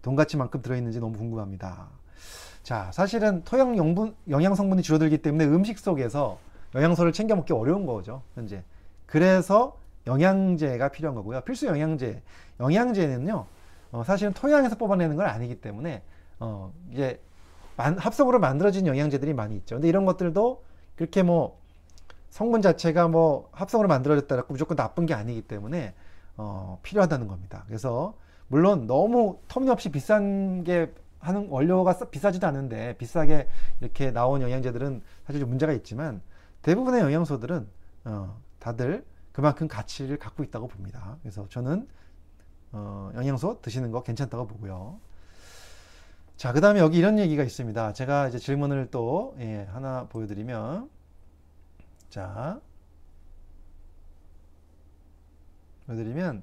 돈 가치만큼 들어있는지 너무 궁금합니다. 자, 사실은 토양 영분, 영양 성분이 줄어들기 때문에 음식 속에서 영양소를 챙겨 먹기 어려운 거죠, 현재. 그래서 영양제가 필요한 거고요. 필수 영양제. 영양제는요, 어, 사실은 토양에서 뽑아내는 건 아니기 때문에, 어, 이제, 만, 합성으로 만들어진 영양제들이 많이 있죠. 근데 이런 것들도 그렇게 뭐, 성분 자체가 뭐, 합성으로 만들어졌다고 무조건 나쁜 게 아니기 때문에, 어, 필요하다는 겁니다. 그래서, 물론 너무 터무니없이 비싼 게 하는 원료가 비싸지도 않은데 비싸게 이렇게 나온 영양제들은 사실 좀 문제가 있지만 대부분의 영양소들은 어, 다들 그만큼 가치를 갖고 있다고 봅니다. 그래서 저는 어, 영양소 드시는 거 괜찮다고 보고요. 자, 그 다음에 여기 이런 얘기가 있습니다. 제가 이제 질문을 또 예, 하나 보여드리면 자 보여드리면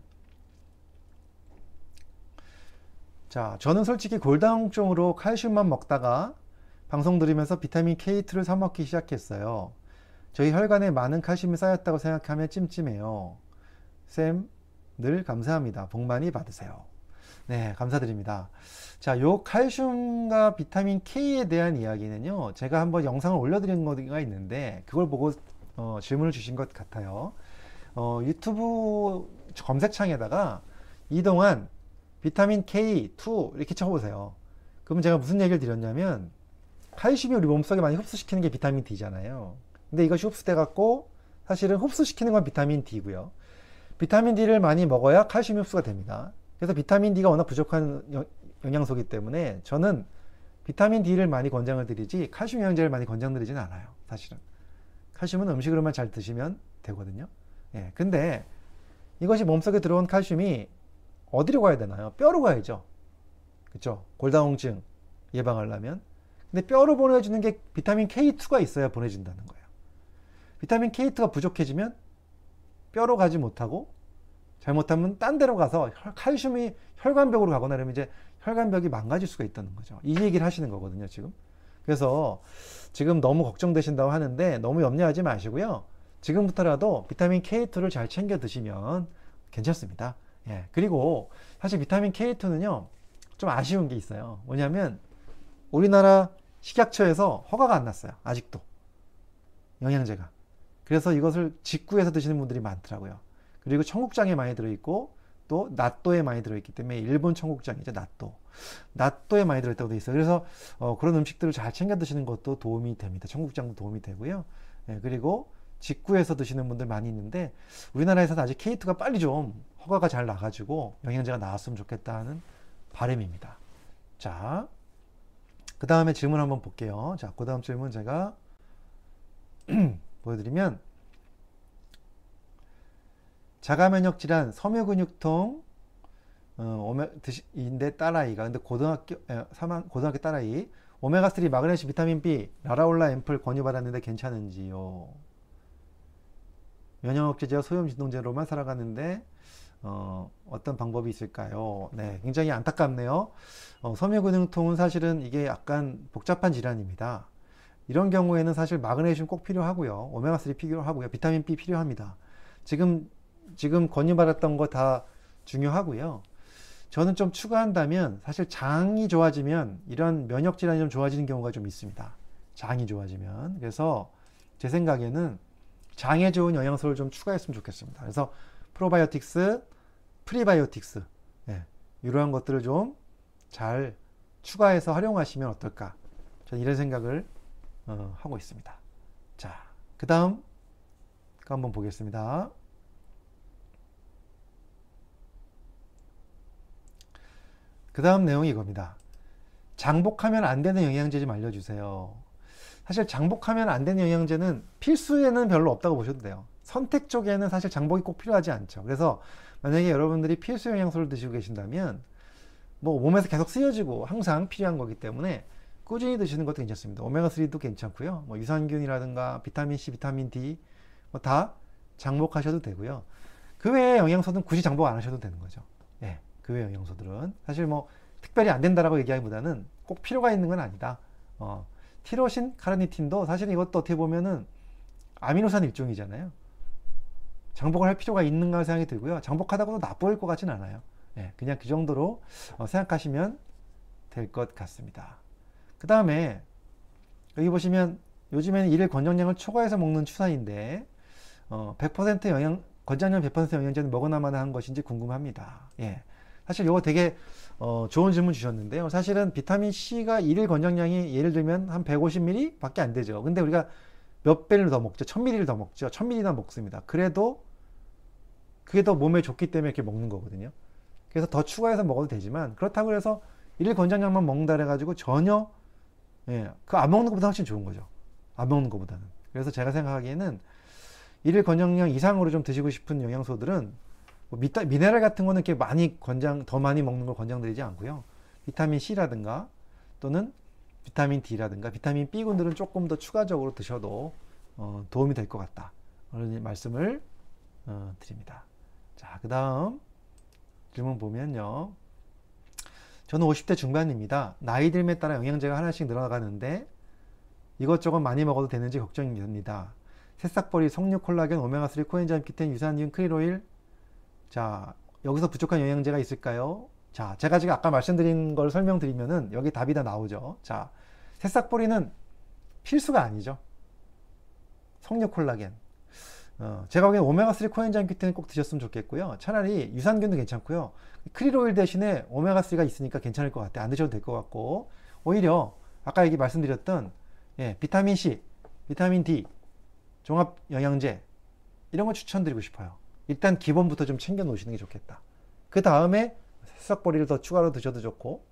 자, 저는 솔직히 골다공증으로 칼슘만 먹다가 방송 들으면서 비타민 K2를 사 먹기 시작했어요. 저희 혈관에 많은 칼슘이 쌓였다고 생각하면 찜찜해요. 쌤, 늘 감사합니다. 복 많이 받으세요. 네, 감사드립니다. 자, 요 칼슘과 비타민 K에 대한 이야기는요, 제가 한번 영상을 올려드린 거가 있는데, 그걸 보고 어, 질문을 주신 것 같아요. 어, 유튜브 검색창에다가 이동안 비타민 K2 이렇게 쳐보세요. 그럼 제가 무슨 얘기를 드렸냐면 칼슘이 우리 몸속에 많이 흡수시키는 게 비타민 D잖아요. 근데 이것이 흡수돼 갖고 사실은 흡수시키는 건 비타민 D고요. 비타민 D를 많이 먹어야 칼슘이 흡수가 됩니다. 그래서 비타민 D가 워낙 부족한 영양소이기 때문에 저는 비타민 D를 많이 권장을 드리지 칼슘 영양제를 많이 권장드리지는 않아요. 사실은. 칼슘은 음식으로만 잘 드시면 되거든요. 예. 근데 이것이 몸속에 들어온 칼슘이 어디로 가야 되나요? 뼈로 가야죠. 그쵸? 골다공증 예방하려면. 근데 뼈로 보내주는 게 비타민 K2가 있어야 보내진다는 거예요. 비타민 K2가 부족해지면 뼈로 가지 못하고 잘못하면 딴 데로 가서 칼슘이 혈관벽으로 가거나 그러면 이제 혈관벽이 망가질 수가 있다는 거죠. 이 얘기를 하시는 거거든요, 지금. 그래서 지금 너무 걱정되신다고 하는데 너무 염려하지 마시고요. 지금부터라도 비타민 K2를 잘 챙겨 드시면 괜찮습니다. 예, 그리고 사실 비타민 K2는요, 좀 아쉬운 게 있어요. 뭐냐면, 우리나라 식약처에서 허가가 안 났어요. 아직도. 영양제가. 그래서 이것을 직구해서 드시는 분들이 많더라고요. 그리고 청국장에 많이 들어있고, 또 낫또에 많이 들어있기 때문에 일본 청국장이죠. 낫또. 낫또에 많이 들어있다고 돼 있어요. 그래서 어, 그런 음식들을 잘 챙겨 드시는 것도 도움이 됩니다. 청국장도 도움이 되고요. 예, 그리고 직구해서 드시는 분들 많이 있는데 우리나라에서는 아직 K2가 빨리 좀 허가가 잘 나가지고 영양제가 나왔으면 좋겠다는 바람입니다. 자, 그 다음에 질문 한번 볼게요. 자, 그 다음 질문 제가 보여드리면 자가면역 질환, 섬유근육통, 어, 오메, 드시, 인데 딸아이가 근데 고등학교 에, 사망 고등학교 딸아이 오메가3 마그네슘 비타민 B 라라올라 앰플 권유받았는데 괜찮은지요? 면역억제제와 소염 진동제로만 살아가는데 어, 어떤 방법이 있을까요? 네, 굉장히 안타깝네요. 어, 섬유근육통은 사실은 이게 약간 복잡한 질환입니다. 이런 경우에는 사실 마그네슘 꼭 필요하고요. 오메가3 필요하고요. 비타민 B 필요합니다. 지금, 지금 권유받았던 거 다 중요하고요. 저는 좀 추가한다면 사실 장이 좋아지면 이런 면역 질환이 좀 좋아지는 경우가 좀 있습니다. 장이 좋아지면. 그래서 제 생각에는 장에 좋은 영양소를 좀 추가했으면 좋겠습니다. 그래서 프로바이오틱스, 프리바이오틱스 네, 이러한 것들을 좀 잘 추가해서 활용하시면 어떨까 저는 이런 생각을 어, 하고 있습니다. 자, 그 다음 한번 보겠습니다. 그 다음 내용이 이겁니다. 장복하면 안 되는 영양제 좀 알려주세요. 사실 장복하면 안 되는 영양제는 필수에는 별로 없다고 보셔도 돼요. 선택 쪽에는 사실 장복이 꼭 필요하지 않죠. 그래서 만약에 여러분들이 필수 영양소를 드시고 계신다면 뭐 몸에서 계속 쓰여지고 항상 필요한 거기 때문에 꾸준히 드시는 것도 괜찮습니다. 오메가3도 괜찮고요. 뭐 유산균이라든가 비타민 C, 비타민 D 뭐 다 장복하셔도 되고요. 그 외의 영양소는 굳이 장복 안 하셔도 되는 거죠. 예. 그 영양소들은 사실 뭐 특별히 안 된다라고 얘기하기보다는 꼭 필요가 있는 건 아니다. 어, 티로신, 카르니틴도 사실 이것도 어떻게 보면은 아미노산 일종이잖아요. 장복을 할 필요가 있는가 생각이 들고요. 장복하다고도 나쁠 것 같진 않아요. 예, 그냥 그 정도로 어, 생각하시면 될 것 같습니다. 그 다음에 여기 보시면 요즘에는 일일 권장량을 초과해서 먹는 추세인데 어, 100% 영양 권장량 100% 영양제는 먹어나만 한 것인지 궁금합니다. 예. 사실 이거 되게 어, 좋은 질문 주셨는데요. 사실은 비타민 C가 일일 권장량이 예를 들면 한 150ml 밖에 안 되죠. 근데 우리가 몇 배를 더 먹죠? 1000ml를 더 먹죠. 1000ml나 먹습니다. 그래도 그게 더 몸에 좋기 때문에 이렇게 먹는 거거든요. 그래서 더 추가해서 먹어도 되지만 그렇다고 해서 일일 권장량만 먹는다 해가지고 전혀 예, 그 안 먹는 것보다 훨씬 좋은 거죠. 안 먹는 것보다는. 그래서 제가 생각하기에는 일일 권장량 이상으로 좀 드시고 싶은 영양소들은 뭐 미타, 미네랄 같은 거는 이렇게 많이 권장, 더 많이 먹는 걸 권장드리지 않고요. 비타민 C라든가 또는 비타민 D라든가 비타민 B군들은 조금 더 추가적으로 드셔도 어, 도움이 될 것 같다. 그런 말씀을 어, 드립니다. 자, 그 다음 질문 보면요. 저는 50대 중반입니다. 나이 들에 따라 영양제가 하나씩 늘어나가는데 이것저것 많이 먹어도 되는지 걱정이 됩니다. 새싹버리, 석류, 콜라겐, 오메가3, 코엔자임, 키텐, 유산균, 크릴 오일. 자, 여기서 부족한 영양제가 있을까요? 자, 제가 지금 아까 말씀드린 걸 설명드리면은 여기 답이 다 나오죠. 자, 새싹버리는 필수가 아니죠. 석류 콜라겐. 어, 제가 보기엔 오메가3 코엔자임 큐텐 꼭 드셨으면 좋겠고요. 차라리 유산균도 괜찮고요. 크릴오일 대신에 오메가3가 있으니까 괜찮을 것 같아요. 안 드셔도 될 것 같고. 오히려 아까 얘기 말씀드렸던 예, 비타민 C, 비타민 D, 종합 영양제 이런 거 추천드리고 싶어요. 일단 기본부터 좀 챙겨 놓으시는 게 좋겠다. 그 다음에 새싹버리를 더 추가로 드셔도 좋고,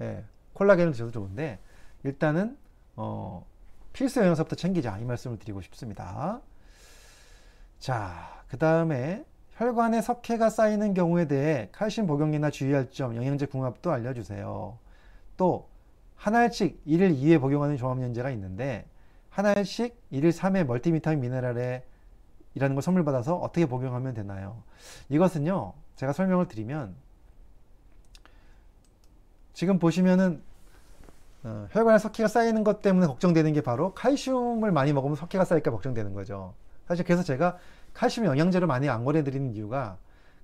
예, 콜라겐을 드셔도 좋은데 일단은 어, 필수 영양소부터 챙기자 이 말씀을 드리고 싶습니다. 자, 그 다음에 혈관에 석회가 쌓이는 경우에 대해 칼슘 복용이나 주의할 점, 영양제 궁합도 알려주세요. 또 한 알씩 1일 2회 복용하는 종합연제가 있는데 한 알씩 1일 3회 멀티비타민 미네랄에 이라는 걸 선물 받아서 어떻게 복용하면 되나요? 이것은요, 제가 설명을 드리면 지금 보시면은 어, 혈관에 석회가 쌓이는 것 때문에 걱정되는 게 바로 칼슘을 많이 먹으면 석회가 쌓일까 걱정되는 거죠. 사실 그래서 제가 칼슘 영양제를 많이 안 권해드리는 이유가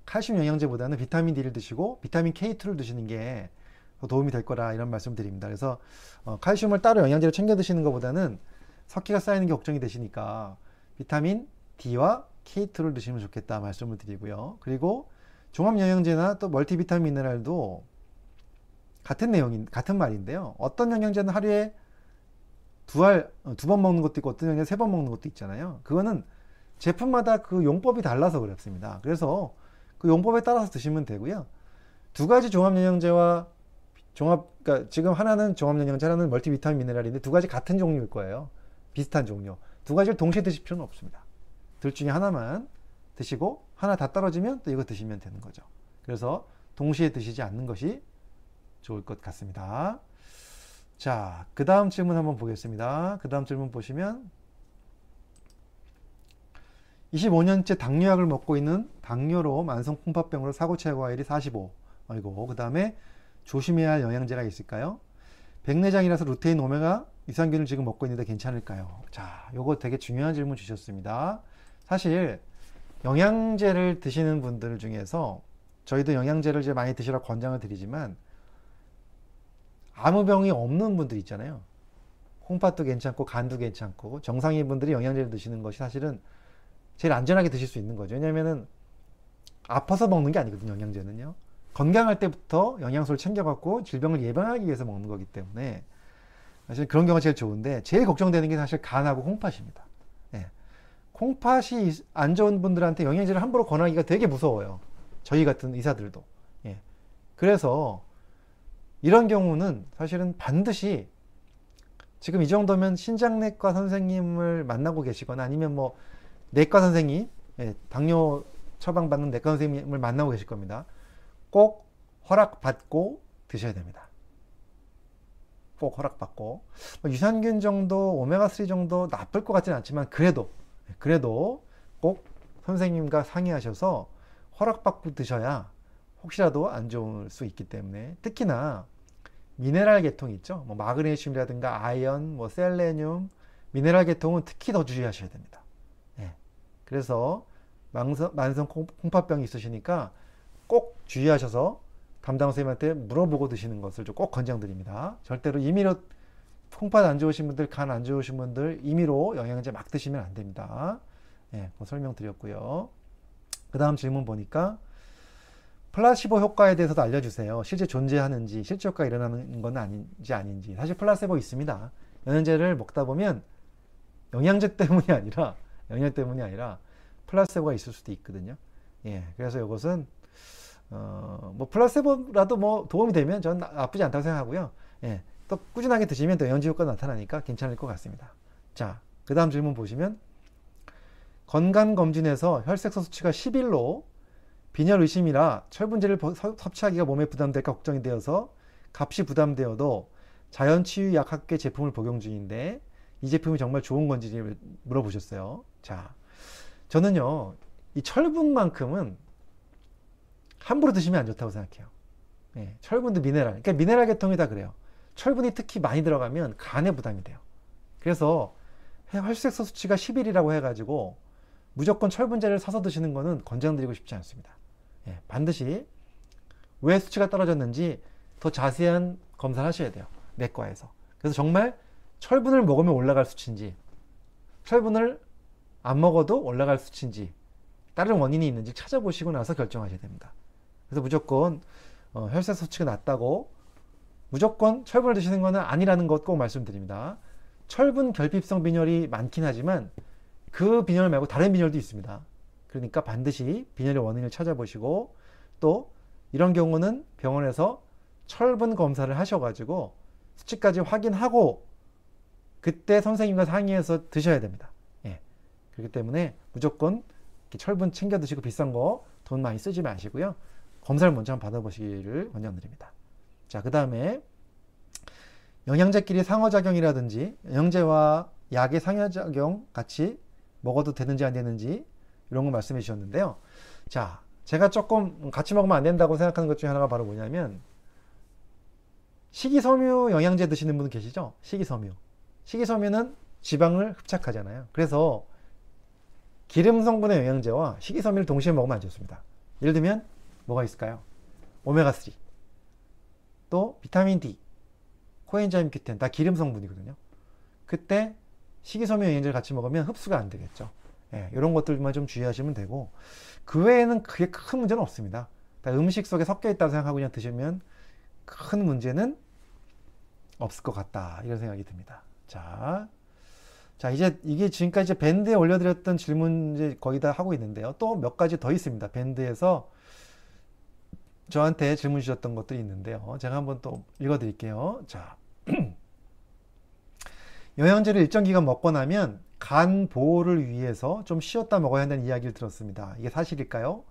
칼슘 영양제보다는 비타민 D를 드시고 비타민 K2를 드시는 게더 도움이 될 거라 이런 말씀 드립니다. 그래서 어, 칼슘을 따로 영양제로 챙겨 드시는 것보다는 석회가 쌓이는 게 걱정이 되시니까 비타민 D와 K2를 드시면 좋겠다 말씀을 드리고요. 그리고 종합 영양제나 또 멀티비타민 미네랄도 같은 내용인 같은 말인데요. 어떤 영양제는 하루에 두 알 두 번 먹는 것도 있고 어떤 영양제 세 번 먹는 것도 있잖아요. 그거는 제품마다 그 용법이 달라서 그렇습니다. 그래서 그 용법에 따라서 드시면 되고요. 두 가지 종합 영양제와 종합 그러니까 지금 하나는 종합 영양제 하나는 멀티비타민 미네랄인데 두 가지 같은 종류일 거예요. 비슷한 종류. 두 가지를 동시에 드실 필요는 없습니다. 둘 중에 하나만 드시고 하나 다 떨어지면 또 이거 드시면 되는 거죠. 그래서 동시에 드시지 않는 것이 좋을 것 같습니다. 자, 그 다음 질문 한번 보겠습니다. 그 다음 질문 보시면 25년째 당뇨약을 먹고 있는 당뇨로 만성 콩팥병으로 사고 체고 과일이 45. 아이고, 그 다음에 조심해야 할 영양제가 있을까요? 백내장이라서 루테인 오메가 유산균을 지금 먹고 있는데 괜찮을까요? 자, 요거 되게 중요한 질문 주셨습니다. 사실 영양제를 드시는 분들 중에서 저희도 영양제를 이제 많이 드시라고 권장을 드리지만 아무 병이 없는 분들 있잖아요. 콩팥도 괜찮고 간도 괜찮고 정상인 분들이 영양제를 드시는 것이 사실은 제일 안전하게 드실 수 있는 거죠. 왜냐면은 아파서 먹는 게 아니거든요. 영양제는요. 건강할 때부터 영양소를 챙겨갖고 질병을 예방하기 위해서 먹는 거기 때문에 사실 그런 경우가 제일 좋은데 제일 걱정되는 게 사실 간하고 콩팥입니다. 예. 콩팥이 안 좋은 분들한테 영양제를 함부로 권하기가 되게 무서워요. 저희 같은 의사들도. 예. 그래서 이런 경우는 사실은 반드시 지금 이 정도면 신장내과 선생님을 만나고 계시거나 아니면 뭐 내과 선생님, 예, 당뇨 처방받는 내과 선생님을 만나고 계실 겁니다. 꼭 허락받고 드셔야 됩니다. 꼭 허락받고. 뭐 유산균 정도, 오메가3 정도 나쁠 것 같지는 않지만 그래도, 그래도 꼭 선생님과 상의하셔서 허락받고 드셔야 혹시라도 안 좋을 수 있기 때문에 특히나 미네랄 계통 있죠. 뭐 마그네슘이라든가 아연, 뭐 셀레늄, 미네랄 계통은 특히 더 주의하셔야 됩니다. 예. 그래서 만성, 만성 콩팥병이 있으시니까 꼭 주의하셔서 담당 선생님한테 물어보고 드시는 것을 좀 꼭 권장드립니다. 절대로 임의로 콩팥 안 좋으신 분들, 간 안 좋으신 분들 임의로 영양제 막 드시면 안 됩니다. 예, 뭐 설명드렸고요. 그 다음 질문 보니까 플라시보 효과에 대해서도 알려주세요. 실제 존재하는지, 실제 효과가 일어나는 건 아닌지 아닌지. 사실 플라세보 있습니다. 영양제를 먹다 보면 영양제 때문이 아니라, 영양 때문이 아니라 플라세보가 있을 수도 있거든요. 예, 그래서 이것은, 어, 뭐 플라세보라도 뭐 도움이 되면 전 나쁘지 않다고 생각하고요. 예, 또 꾸준하게 드시면 또 영양제 효과가 나타나니까 괜찮을 것 같습니다. 자, 그 다음 질문 보시면 건강검진에서 혈색소 수치가 11로 빈혈 의심이라 철분제를 섭취하기가 몸에 부담될까 걱정이 되어서 값이 부담되어도 자연치유약 학계 제품을 복용 중인데 이 제품이 정말 좋은 건지 물어보셨어요. 자, 저는요, 이 철분만큼은 함부로 드시면 안 좋다고 생각해요. 예, 철분도 미네랄. 그러니까 미네랄 계통이 다 그래요. 철분이 특히 많이 들어가면 간에 부담이 돼요. 그래서 혈색소 수치가 10일이라고 해가지고 무조건 철분제를 사서 드시는 거는 권장드리고 싶지 않습니다. 예, 반드시 왜 수치가 떨어졌는지 더 자세한 검사를 하셔야 돼요. 내과에서. 그래서 정말 철분을 먹으면 올라갈 수치인지 철분을 안 먹어도 올라갈 수치인지 다른 원인이 있는지 찾아보시고 나서 결정하셔야 됩니다. 그래서 무조건 어, 혈색 수치가 낮다고 무조건 철분을 드시는 것은 아니라는 것 꼭 말씀드립니다. 철분 결핍성 빈혈이 많긴 하지만 그 빈혈 말고 다른 빈혈도 있습니다. 그러니까 반드시 빈혈의 원인을 찾아보시고 또 이런 경우는 병원에서 철분 검사를 하셔가지고 수치까지 확인하고 그때 선생님과 상의해서 드셔야 됩니다. 예. 그렇기 때문에 무조건 철분 챙겨 드시고 비싼 거 돈 많이 쓰지 마시고요. 검사를 먼저 한번 받아보시기를 권장드립니다. 자, 그 다음에 영양제끼리 상호작용이라든지 영양제와 약의 상호작용 같이 먹어도 되는지 안 되는지 이런 거 말씀해 주셨는데요. 자, 제가 조금 같이 먹으면 안 된다고 생각하는 것 중에 하나가 바로 뭐냐면 식이섬유 영양제 드시는 분 계시죠? 식이섬유. 식이섬유는 지방을 흡착하잖아요. 그래서 기름 성분의 영양제와 식이섬유를 동시에 먹으면 안 좋습니다. 예를 들면 뭐가 있을까요? 오메가3 또 비타민 D 코엔자임 큐텐 다 기름 성분이거든요. 그때 식이섬유 영양제를 같이 먹으면 흡수가 안 되겠죠. 예, 이런 것들만 좀 주의하시면 되고 그 외에는 크게 큰 문제는 없습니다. 음식 속에 섞여 있다고 생각하고 그냥 드시면 큰 문제는 없을 것 같다 이런 생각이 듭니다. 자, 자 이제 이게 지금까지 밴드에 올려드렸던 질문 이제 거의 다 하고 있는데요. 또 몇 가지 더 있습니다. 밴드에서 저한테 질문 주셨던 것들이 있는데요. 제가 한번 또 읽어드릴게요. 자, 영양제를 일정 기간 먹고 나면 간 보호를 위해서 좀 쉬었다 먹어야 한다는 이야기를 들었습니다. 이게 사실일까요?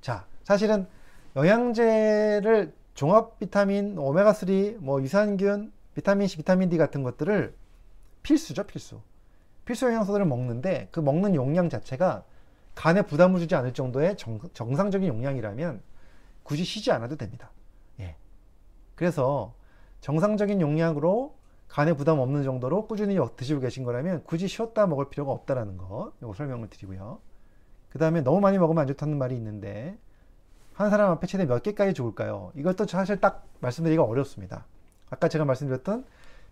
자, 사실은 영양제를 종합 비타민, 오메가3, 뭐 유산균, 비타민 C, 비타민 D 같은 것들을 필수죠, 필수. 필수 영양소들을 먹는데 그 먹는 용량 자체가 간에 부담을 주지 않을 정도의 정, 정상적인 용량이라면 굳이 쉬지 않아도 됩니다. 예. 그래서 정상적인 용량으로 간에 부담 없는 정도로 꾸준히 드시고 계신 거라면 굳이 쉬었다 먹을 필요가 없다라는 거 이거 설명을 드리고요. 그 다음에 너무 많이 먹으면 안 좋다는 말이 있는데 한 사람 앞에 최대 몇 개까지 좋을까요? 이것도 사실 딱 말씀드리기가 어렵습니다. 아까 제가 말씀드렸던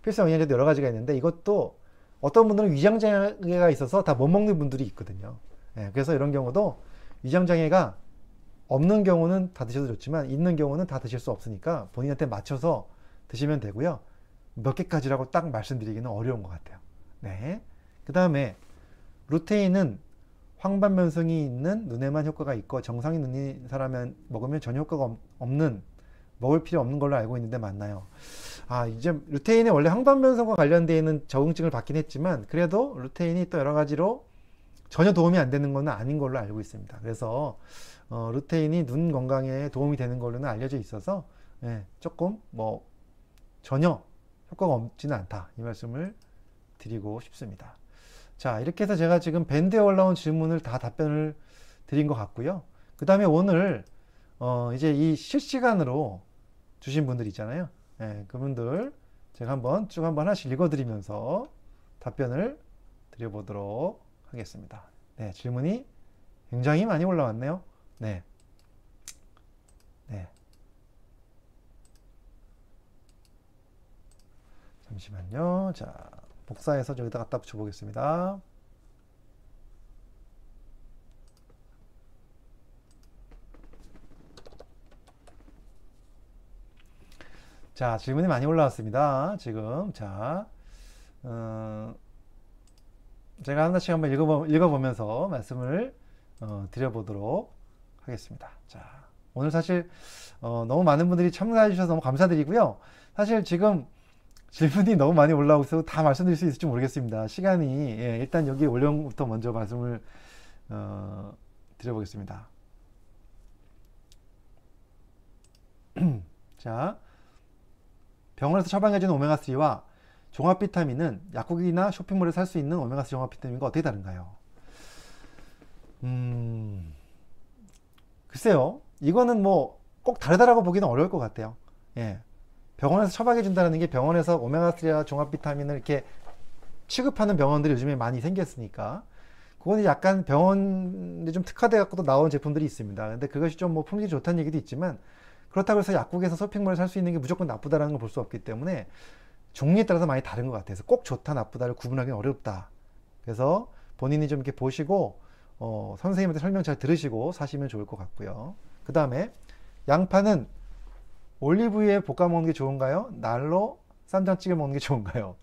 필수 영양제도 여러 가지가 있는데 이것도 어떤 분들은 위장장애가 있어서 다 못 먹는 분들이 있거든요. 예, 그래서 이런 경우도 위장장애가 없는 경우는 다 드셔도 좋지만 있는 경우는 다 드실 수 없으니까 본인한테 맞춰서 드시면 되고요. 몇 개까지라고 딱 말씀드리기는 어려운 것 같아요. 네. 그 다음에 루테인은 황반변성이 있는 눈에만 효과가 있고 정상인 눈인 사람은 먹으면 전혀 효과가 없는 먹을 필요 없는 걸로 알고 있는데 맞나요? 아 이제 루테인이 원래 황반변성과 관련되어 있는 적응증을 받긴 했지만 그래도 루테인이 또 여러 가지로 전혀 도움이 안 되는 것은 아닌 걸로 알고 있습니다. 그래서 어, 루테인이 눈 건강에 도움이 되는 걸로는 알려져 있어서 예, 조금 뭐 전혀 효과가 없지는 않다 이 말씀을 드리고 싶습니다. 자 이렇게 해서 제가 지금 밴드에 올라온 질문을 다 답변을 드린 것 같고요. 그 다음에 오늘 어, 이제 이 실시간으로 주신 분들 있잖아요. 예, 그분들 제가 한번 쭉 한번 하나씩 읽어드리면서 답변을 드려보도록 하겠습니다. 네, 질문이 굉장히 많이 올라왔네요. 네. 네. 잠시만요. 자, 복사해서 저기다 갖다 붙여 보겠습니다. 자, 질문이 많이 올라왔습니다. 지금. 자, 어, 제가 하나씩 한번 읽어보, 읽어보 면서 말씀을 어, 드려보도록 하겠습니다. 자, 오늘 사실 어, 너무 많은 분들이 참가해 주셔서 너무 감사드리고요. 사실 지금 질문이 너무 많이 올라오고 있어서 다 말씀드릴 수 있을지 모르겠습니다. 시간이 예, 일단 여기 원령부터 먼저 말씀을 어, 드려보겠습니다. 자, 병원에서 처방해주는 오메가3와 종합 비타민은 약국이나 쇼핑몰에 살수 있는 오메가3 종합 비타민과 어떻게 다른가요? 음, 글쎄요. 이거는 뭐 꼭 다르다라고 보기는 어려울 것 같아요. 예. 병원에서 처방해 준다는 게 병원에서 오메가3와 종합 비타민을 이렇게 취급하는 병원들이 요즘에 많이 생겼으니까 그거는 약간 병원에 좀 특화돼 갖고도 나온 제품들이 있습니다. 근데 그것이 좀 뭐 품질이 좋다는 얘기도 있지만 그렇다고 해서 약국에서 쇼핑몰에 살 수 있는 게 무조건 나쁘다라는 걸 볼 수 없기 때문에 종류에 따라서 많이 다른 것 같아서 꼭 좋다 나쁘다를 구분하기 어렵다. 그래서 본인이 좀 이렇게 보시고 어, 선생님한테 설명 잘 들으시고 사시면 좋을 것 같고요. 그 다음에 양파는 올리브유에 볶아 먹는 게 좋은가요? 날로 쌈장 찍어 먹는 게 좋은가요?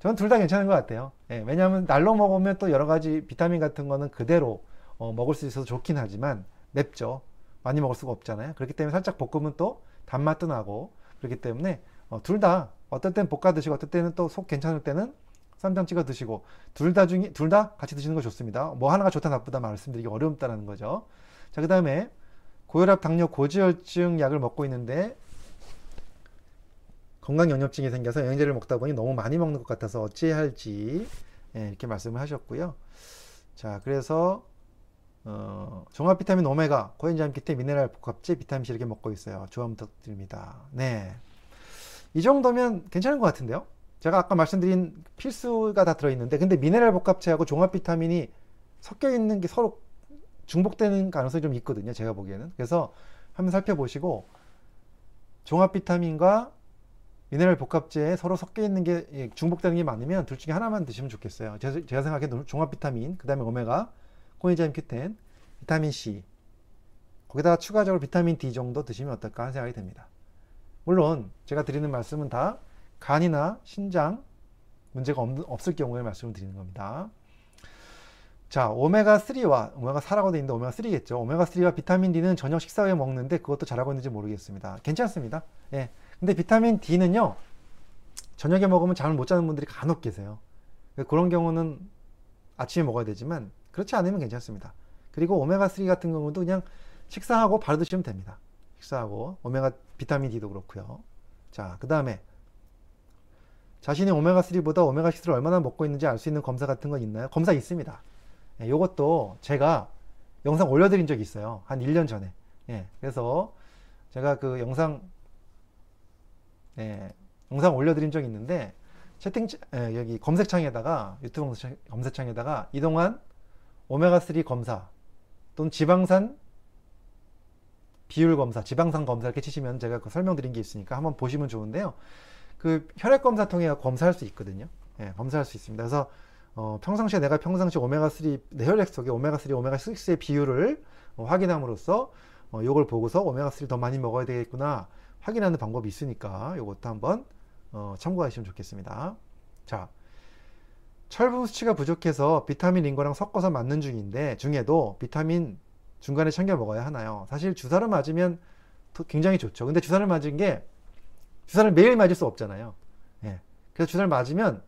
저는 둘 다 괜찮은 것 같아요. 예, 왜냐하면 날로 먹으면 또 여러 가지 비타민 같은 거는 그대로 어, 먹을 수 있어서 좋긴 하지만 맵죠. 많이 먹을 수가 없잖아요. 그렇기 때문에 살짝 볶으면 또 단맛도 나고 그렇기 때문에 어, 둘 다 어떨 땐 볶아 드시고 어떨 때는 또 속 괜찮을 때는 쌈장 찍어 드시고 둘 다 중에 둘 다 같이 드시는 거 좋습니다. 뭐 하나가 좋다 나쁘다 말씀드리기 어렵다는 거죠. 자, 그다음에 고혈압, 당뇨, 고지혈증 약을 먹고 있는데 건강 영역증이 생겨서 영양제를 먹다 보니 너무 많이 먹는 것 같아서 어찌해야 할지 예, 이렇게 말씀을 하셨고요. 자, 그래서 어, 종합 비타민 오메가, 코엔자임 기태, 미네랄 복합제, 비타민C 이렇게 먹고 있어요. 조언 부탁드립니다. 네. 이 정도면 괜찮은 것 같은데요. 제가 아까 말씀드린 필수가 다 들어있는데, 근데 미네랄 복합제하고 종합 비타민이 섞여 있는 게 서로 중복되는 가능성이 좀 있거든요. 제가 보기에는. 그래서 한번 살펴보시고, 종합 비타민과 미네랄 복합제에 서로 섞여 있는 게 예, 중복되는 게 많으면 둘 중에 하나만 드시면 좋겠어요. 제가, 제가 생각해도 종합 비타민, 그 다음에 오메가, 코엔자임 큐텐, 비타민 C, 거기다가 추가적으로 비타민 D 정도 드시면 어떨까 하는 생각이 듭니다. 물론 제가 드리는 말씀은 다 간이나 신장 문제가 없, 을 경우에 말씀을 드리는 겁니다. 자, 오메가3와 오메가4라고 되어 있는데 오메가3겠죠. 오메가3와 비타민 D는 저녁 식사 후에 먹는데 그것도 잘하고 있는지 모르겠습니다. 괜찮습니다. 예. 근데 비타민 D는요. 저녁에 먹으면 잠을 못 자는 분들이 간혹 계세요. 그런 경우는 아침에 먹어야 되지만 그렇지 않으면 괜찮습니다. 그리고 오메가3 같은 경우도 그냥 식사하고 바로 드시면 됩니다. 식사하고 오메가 비타민 D도 그렇고요. 자, 그 다음에 자신이 오메가3보다 오메가6를 얼마나 먹고 있는지 알 수 있는 검사 같은 거 있나요? 검사 있습니다. 예, 요것도 제가 영상 올려드린 적이 있어요. 한 1년 전에. 예, 그래서 제가 그 영상, 예, 영상 올려드린 적이 있는데, 채팅, 예, 여기 검색창에다가, 유튜브 검색창에다가 이동안 오메가3 검사 또는 지방산 비율 검사, 지방산 검사 이렇게 치시면 제가 그 설명드린 게 있으니까 한번 보시면 좋은데요. 그 혈액 검사 통해 검사할 수 있거든요. 예, 검사할 수 있습니다. 그래서 어, 평상시에 내가 평상시 오메가3 내 혈액 속에 오메가3, 오메가6의 비율을 어, 확인함으로써 어, 요걸 보고서 오메가3 더 많이 먹어야 되겠구나 확인하는 방법이 있으니까 요것도 한번 어, 참고하시면 좋겠습니다. 자, 철분 수치가 부족해서 비타민 링거랑 섞어서 맞는 중인데 중에도 비타민 중간에 챙겨 먹어야 하나요? 사실 주사를 맞으면 굉장히 좋죠. 근데 주사를 맞은 게 주사를 매일 맞을 수 없잖아요. 예. 그래서 주사를 맞으면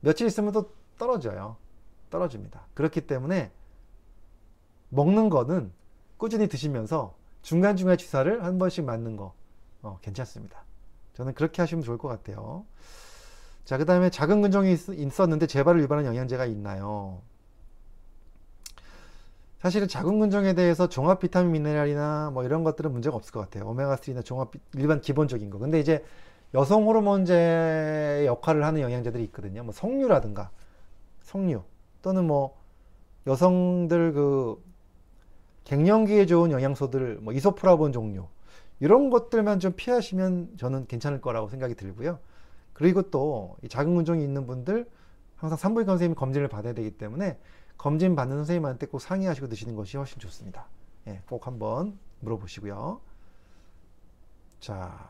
며칠 있으면 또 떨어져요. 떨어집니다. 그렇기 때문에 먹는 거는 꾸준히 드시면서 중간중간 주사를 한 번씩 맞는 거 어, 괜찮습니다. 저는 그렇게 하시면 좋을 것 같아요. 자, 그 다음에 작은 근종이 있었는데 재발을 유발한 영양제가 있나요? 사실은 작은 근종에 대해서 종합 비타민 미네랄이나 뭐 이런 것들은 문제가 없을 것 같아요. 오메가3나 종합 일반 기본적인 거. 근데 이제 여성 호르몬제의 역할을 하는 영양제들이 있거든요. 뭐 석류라든가 석류 또는 뭐 여성들 그 갱년기에 좋은 영양소들 뭐 이소프라본 종류 이런 것들만 좀 피하시면 저는 괜찮을 거라고 생각이 들고요. 그리고 또 작은 근종이 있는 분들 항상 산부인과 선생님 검진을 받아야 되기 때문에 검진 받는 선생님한테 꼭 상의하시고 드시는 것이 훨씬 좋습니다. 예, 꼭 한번 물어보시고요. 자,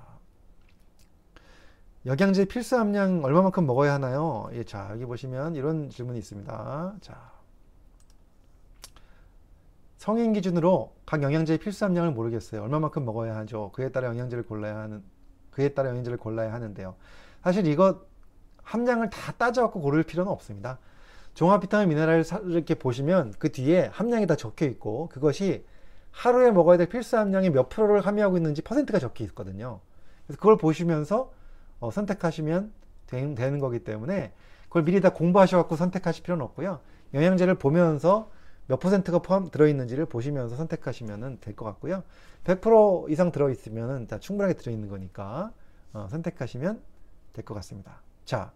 영양제 필수 함량 얼마만큼 먹어야 하나요? 예, 자, 여기 보시면 이런 질문이 있습니다. 자, 성인 기준으로 각 영양제의 필수 함량을 모르겠어요. 얼마만큼 먹어야 하죠? 그에 따라 영양제를 골라야 하는, 그에 따라 영양제를 골라야 하는데요. 사실 이거 함량을 다 따져갖고 고를 필요는 없습니다. 종합 비타민 미네랄 이렇게 보시면 그 뒤에 함량이 다 적혀 있고 그것이 하루에 먹어야 될 필수 함량이 몇 프로를 함유하고 있는지 퍼센트가 적혀 있거든요. 그래서 그걸 보시면서 어, 선택하시면 되, 되는 거기 때문에 그걸 미리 다 공부하셔갖고 선택하실 필요는 없고요. 영양제를 보면서 몇 퍼센트가 포함 들어있는지를 보시면서 선택하시면 될 것 같고요. 100% 이상 들어있으면 다 충분하게 들어있는 거니까 어, 선택하시면 될 것 같습니다. 자,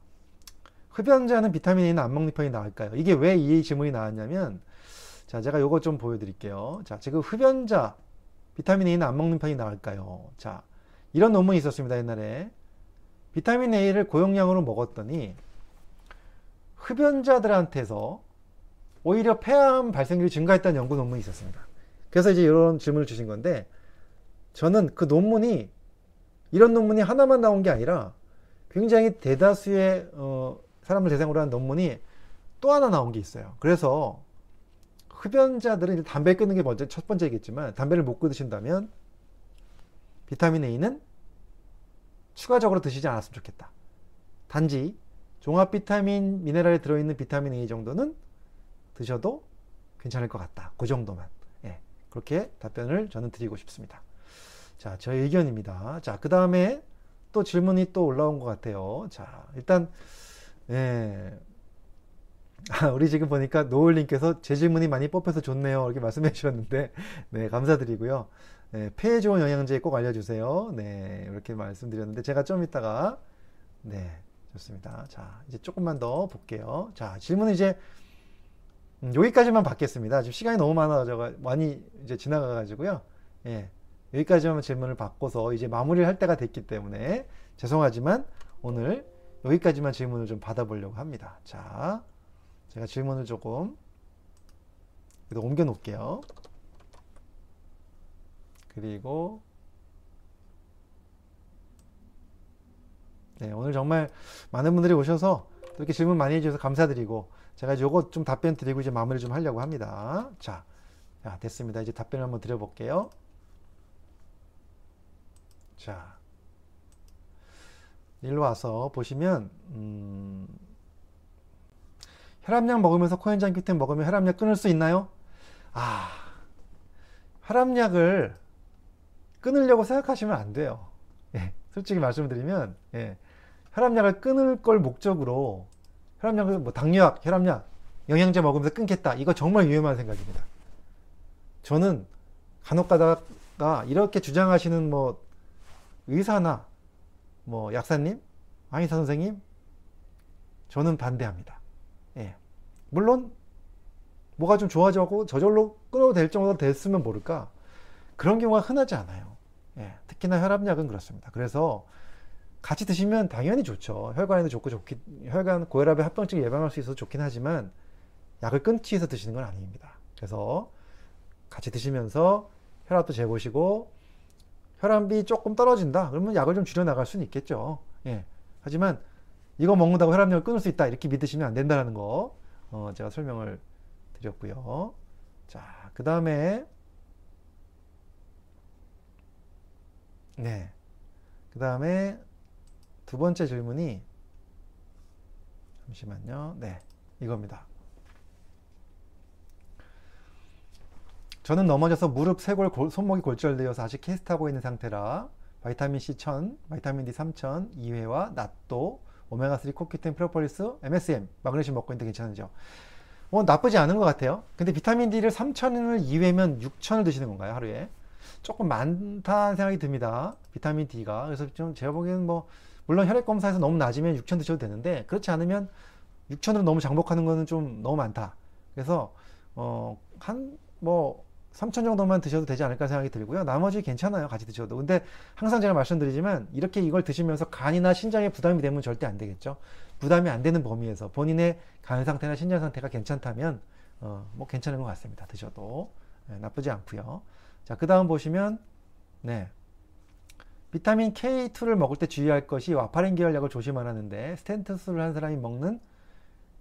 흡연자는 비타민 A는 안 먹는 편이 나을까요? 이게 왜 이 질문이 나왔냐면 자, 제가 요거 좀 보여드릴게요. 자, 지금 흡연자 비타민 A는 안 먹는 편이 나을까요? 자, 이런 논문이 있었습니다. 옛날에 비타민 A를 고용량으로 먹었더니 흡연자들한테서 오히려 폐암 발생률이 증가했다는 연구 논문이 있었습니다. 그래서 이제 이런 질문을 주신 건데 저는 그 논문이 이런 논문이 하나만 나온 게 아니라 굉장히 대다수의 어, 사람을 대상으로 한 논문이 또 하나 나온 게 있어요. 그래서 흡연자들은 담배 끊는 게 먼저 첫 번째겠지만 담배를 못 끊으신다면 비타민 A는 추가적으로 드시지 않았으면 좋겠다. 단지 종합 비타민 미네랄에 들어있는 비타민 A 정도는 드셔도 괜찮을 것 같다. 그 정도만. 예, 그렇게 답변을 저는 드리고 싶습니다. 자, 저의 의견입니다. 자, 그 다음에 또 질문이 또 올라온 것 같아요. 자, 일단, 예. 아, 우리 지금 보니까 노을님께서 제 질문이 많이 뽑혀서 좋네요. 이렇게 말씀해 주셨는데, 네, 감사드리고요. 네, 폐에 좋은 영양제 꼭 알려주세요. 네, 이렇게 말씀드렸는데, 제가 좀 이따가, 네, 좋습니다. 자, 이제 조금만 더 볼게요. 자, 질문은 이제, 음, 여기까지만 받겠습니다. 지금 시간이 너무 많아서 많이 이제 지나가가지고요. 예, 여기까지만 질문을 받고서 이제 마무리를 할 때가 됐기 때문에 죄송하지만 오늘 여기까지만 질문을 좀 받아보려고 합니다. 자, 제가 질문을 조금 옮겨 놓을게요. 그리고 네, 오늘 정말 많은 분들이 오셔서 이렇게 질문 많이 해주셔서 감사드리고 제가 요거 좀 답변 드리고 이제 마무리 좀 하려고 합니다. 자, 자 됐습니다. 이제 답변을 한번 드려볼게요. 자, 일로 와서 보시면 음, 혈압약 먹으면서 코엔자임 q 1 먹으면 혈압약 끊을 수 있나요? 아, 혈압약을 끊으려고 생각하시면 안 돼요. 예, 솔직히 말씀드리면 예, 혈압약을 끊을 걸 목적으로 혈압약을 뭐 당뇨약, 혈압약, 영양제 먹으면서 끊겠다. 이거 정말 위험한 생각입니다. 저는 간혹 가다가 이렇게 주장하시는 뭐 의사나 뭐 약사님, 한의사 선생님, 저는 반대합니다. 예. 물론 뭐가 좀 좋아져고 저절로 끊어도 될 정도로 됐으면 모를까 그런 경우가 흔하지 않아요. 예. 특히나 혈압약은 그렇습니다. 그래서 같이 드시면 당연히 좋죠. 혈관에도 좋고 좋기, 혈관 고혈압의 합병증 예방할 수 있어서 좋긴 하지만 약을 끊기 위해서 드시는 건 아닙니다. 그래서 같이 드시면서 혈압도 재보시고 혈압이 조금 떨어진다. 그러면 약을 좀 줄여 나갈 수는 있겠죠. 예. 하지만 이거 먹는다고 혈압약을 끊을 수 있다. 이렇게 믿으시면 안 된다는 거 어, 제가 설명을 드렸고요. 자, 그 다음에 네. 그 다음에 두 번째 질문이 잠시만요. 네. 이겁니다. 저는 넘어져서 무릎, 쇄골, 골, 손목이 골절되어서 아직 캐스트하고 있는 상태라 바이타민C 1000, 바이타민D 3000, 2회와 낫도, 오메가3 코큐텐 프로폴리스, MSM, 마그네슘 먹고 있는데 괜찮은지요? 뭐 나쁘지 않은 것 같아요. 근데 비타민 D를 3000을 2회면 6000을 드시는 건가요, 하루에? 조금 많다는 생각이 듭니다. 비타민 D가. 그래서 좀 제가 보기에는 뭐 물론 혈액 검사에서 너무 낮으면 6천 드셔도 되는데 그렇지 않으면 6천으로 너무 장복하는 거는 좀 너무 많다. 그래서 어 한 뭐 3천 정도만 드셔도 되지 않을까 생각이 들고요. 나머지 괜찮아요. 같이 드셔도. 근데 항상 제가 말씀드리지만 이렇게 이걸 드시면서 간이나 신장에 부담이 되면 절대 안 되겠죠. 부담이 안 되는 범위에서 본인의 간 상태나 신장 상태가 괜찮다면 어, 뭐 괜찮은 것 같습니다. 드셔도 네, 나쁘지 않고요. 자, 그 다음 보시면 네. 비타민 K2를 먹을 때 주의할 것이 와파린 계열 약을 조심하라는데 스텐트 수술을 한 사람이 먹는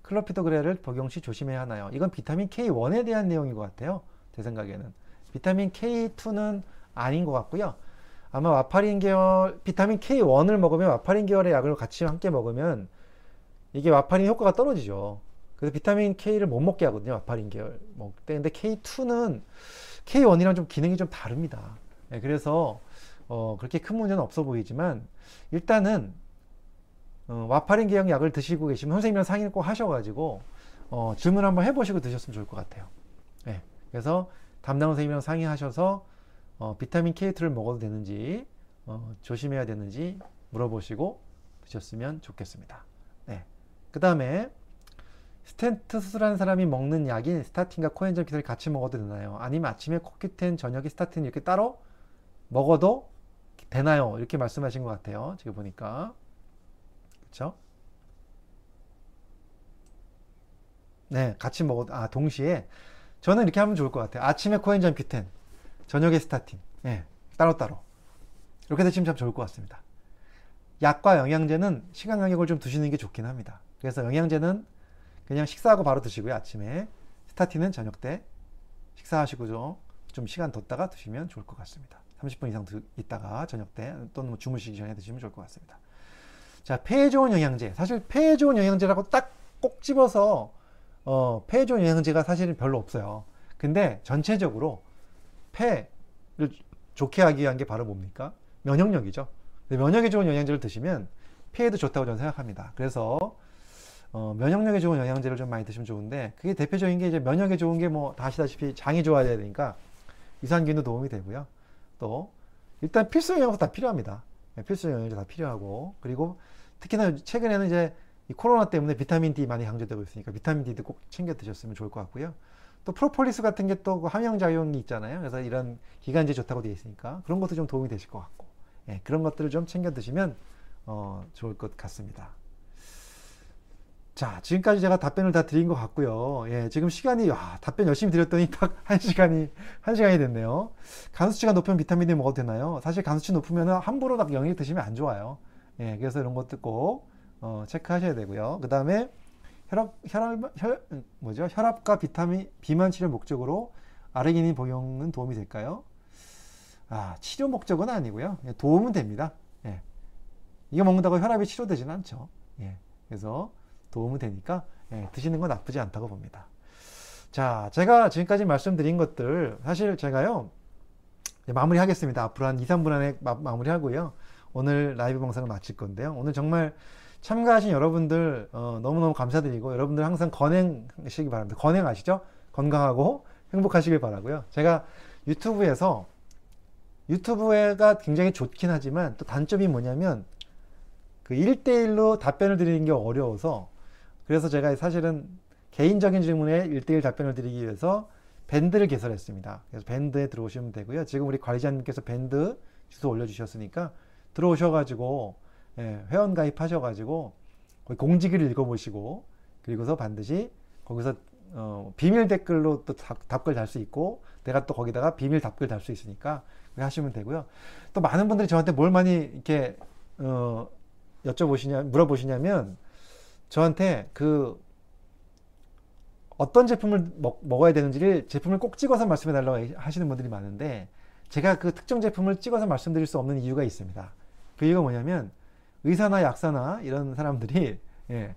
클로피도그렐을 복용 시 조심해야 하나요? 이건 비타민 K1에 대한 내용인 것 같아요. 제 생각에는. 비타민 K2는 아닌 것 같고요. 아마 와파린 계열, 비타민 K1을 먹으면 와파린 계열의 약을 같이 함께 먹으면 이게 와파린 효과가 떨어지죠. 그래서 비타민 K를 못 먹게 하거든요. 와파린 계열 먹을 때. 근데 K2는 K1이랑 좀 기능이 좀 다릅니다. 네, 그래서 어, 그렇게 큰 문제는 없어 보이지만 일단은 어, 와파린 계열 약을 드시고 계시면 선생님이랑 상의를 꼭 하셔가지고 어, 질문 한번 해보시고 드셨으면 좋을 것 같아요. 네, 그래서 담당 선생님이랑 상의하셔서 어, 비타민 K2를 먹어도 되는지 어, 조심해야 되는지 물어보시고 드셨으면 좋겠습니다. 네. 그 다음에 스텐트 수술한 사람이 먹는 약인 스타틴과 코엔자임 큐텐을 같이 먹어도 되나요? 아니면 아침에 코큐텐, 저녁에 스타틴 이렇게 따로 먹어도 되나요? 이렇게 말씀하신 것 같아요. 지금 보니까. 그렇죠? 네, 같이 먹어도 아 동시에 저는 이렇게 하면 좋을 것 같아요. 아침에 코엔자임 큐텐, 저녁에 스타틴. 네, 따로따로. 이렇게 되시면 참 좋을 것 같습니다. 약과 영양제는 시간 간격을 좀 두시는 게 좋긴 합니다. 그래서 영양제는 그냥 식사하고 바로 드시고요. 아침에. 스타틴은 저녁 때 식사하시고 좀, 좀 시간 뒀다가 드시면 좋을 것 같습니다. 30분 이상 있다가 저녁 때 또는 뭐 주무시기 전에 드시면 좋을 것 같습니다. 자, 폐에 좋은 영양제. 사실 폐에 좋은 영양제라고 딱 꼭 집어서 어, 좋은 영양제가 사실은 별로 없어요. 근데 전체적으로 폐를 좋게 하기 위한 게 바로 뭡니까? 면역력이죠. 면역에 좋은 영양제를 드시면 폐에도 좋다고 저는 생각합니다. 그래서 어, 면역력에 좋은 영양제를 좀 많이 드시면 좋은데 그게 대표적인 게 이제 면역에 좋은 게 뭐다 아시다시피 장이 좋아야 되니까 유산균도 도움이 되고요. 또 일단 필수 영양소 다 필요합니다. 네, 필수 영양제 다 필요하고 그리고 특히나 최근에는 이제 코로나 때문에 비타민 D 많이 강조되고 있으니까 비타민 D도 꼭 챙겨 드셨으면 좋을 것 같고요. 또 프로폴리스 같은 게 또 함영 작용이 있잖아요. 그래서 이런 기관지에 좋다고 되어 있으니까 그런 것도 좀 도움이 되실 것 같고 예, 그런 것들을 좀 챙겨 드시면 어, 좋을 것 같습니다. 자, 지금까지 제가 답변을 다 드린 것 같고요. 예, 지금 시간이, 와, 답변 열심히 드렸더니 딱 한 시간이, 한 시간이 됐네요. 간수치가 높으면 비타민 D 먹어도 되나요? 사실 간수치 높으면 함부로 딱 영양 드시면 안 좋아요. 예, 그래서 이런 것도 꼭, 어, 체크하셔야 되고요. 그 다음에 혈압, 혈압, 혈, 뭐죠? 혈압과 비타민, 비만 치료 목적으로 아르기닌 복용은 도움이 될까요? 아, 치료 목적은 아니고요. 예, 도움은 됩니다. 예. 이거 먹는다고 혈압이 치료되지는 않죠. 예. 그래서 도움은 되니까 예, 드시는 건 나쁘지 않다고 봅니다. 자, 제가 지금까지 말씀드린 것들 사실 제가요 마무리 하겠습니다. 앞으로 한 2, 3분 안에 마, 무리 하고요. 오늘 라이브 방송을 마칠 건데요. 오늘 정말 참가하신 여러분들 어, 너무너무 감사드리고 여러분들 항상 건행하시기 바랍니다. 건행하시죠? 건강하고 행복하시길 바라고요. 제가 유튜브에서 유튜브가 굉장히 좋긴 하지만 또 단점이 뭐냐면 그 1대1로 답변을 드리는 게 어려워서 그래서 제가 사실은 개인적인 질문에 1대1 답변을 드리기 위해서 밴드를 개설했습니다. 그래서 밴드에 들어오시면 되고요. 지금 우리 관리자님께서 밴드 주소 올려주셨으니까 들어오셔가지고 예, 회원 가입하셔가지고 공지기를 읽어보시고 그리고서 반드시 거기서 어, 비밀 댓글로 또 답, 답글 달 수 있고 내가 또 거기다가 비밀 답글 달 수 있으니까 하시면 되고요. 또 많은 분들이 저한테 뭘 많이 이렇게 어, 여쭤보시냐 물어보시냐면 저한테 그 어떤 제품을 먹, 어야 되는지를 제품을 꼭 찍어서 말씀해 달라고 하시는 분들이 많은데 제가 그 특정 제품을 찍어서 말씀드릴 수 없는 이유가 있습니다. 그 이유가 뭐냐면 의사나 약사나 이런 사람들이 예,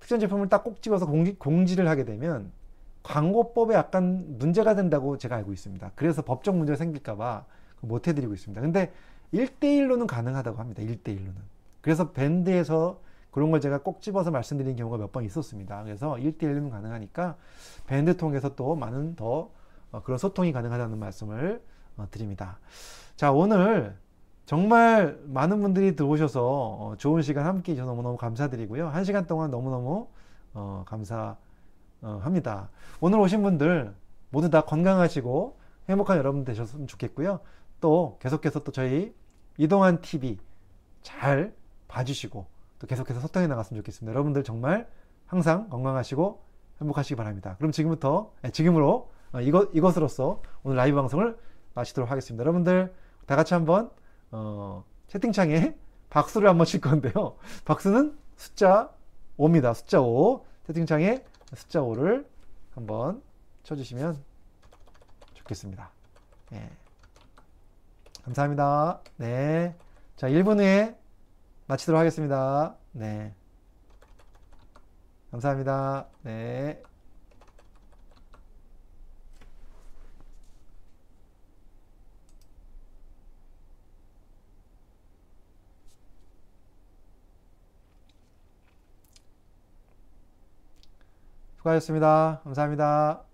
특정 제품을 딱 꼭 찍어서 공지, 공지를 하게 되면 광고법에 약간 문제가 된다고 제가 알고 있습니다. 그래서 법적 문제가 생길까봐 못 해드리고 있습니다. 근데 1대1로는 가능하다고 합니다. 1대1로는. 그래서 밴드에서 그런 걸 제가 꼭 집어서 말씀드린 경우가 몇 번 있었습니다. 그래서 1대1은 가능하니까 밴드 통해서 또 많은 더 어, 그런 소통이 가능하다는 말씀을 어, 드립니다. 자, 오늘 정말 많은 분들이 들어오셔서 어, 좋은 시간 함께 해주셔서 너무너무 감사드리고요. 한 시간 동안 너무너무 어, 감사합니다. 오늘 오신 분들 모두 다 건강하시고 행복한 여러분 되셨으면 좋겠고요. 또 계속해서 또 저희 이동환 TV 잘 봐주시고 또 계속해서 소통해 나갔으면 좋겠습니다. 여러분들 정말 항상 건강하시고 행복하시기 바랍니다. 그럼 지금부터 네, 지금으로 어, 이것 이것으로서 오늘 라이브 방송을 마치도록 하겠습니다. 여러분들 다 같이 한번 어, 채팅창에 박수를 한번 칠 건데요. 박수는 숫자 5입니다. 숫자 5. 채팅창에 숫자 5를 한번 쳐주시면 좋겠습니다. 네. 감사합니다. 네. 자, 1분 후에 마치도록 하겠습니다. 네. 감사합니다. 네. 수고하셨습니다. 감사합니다.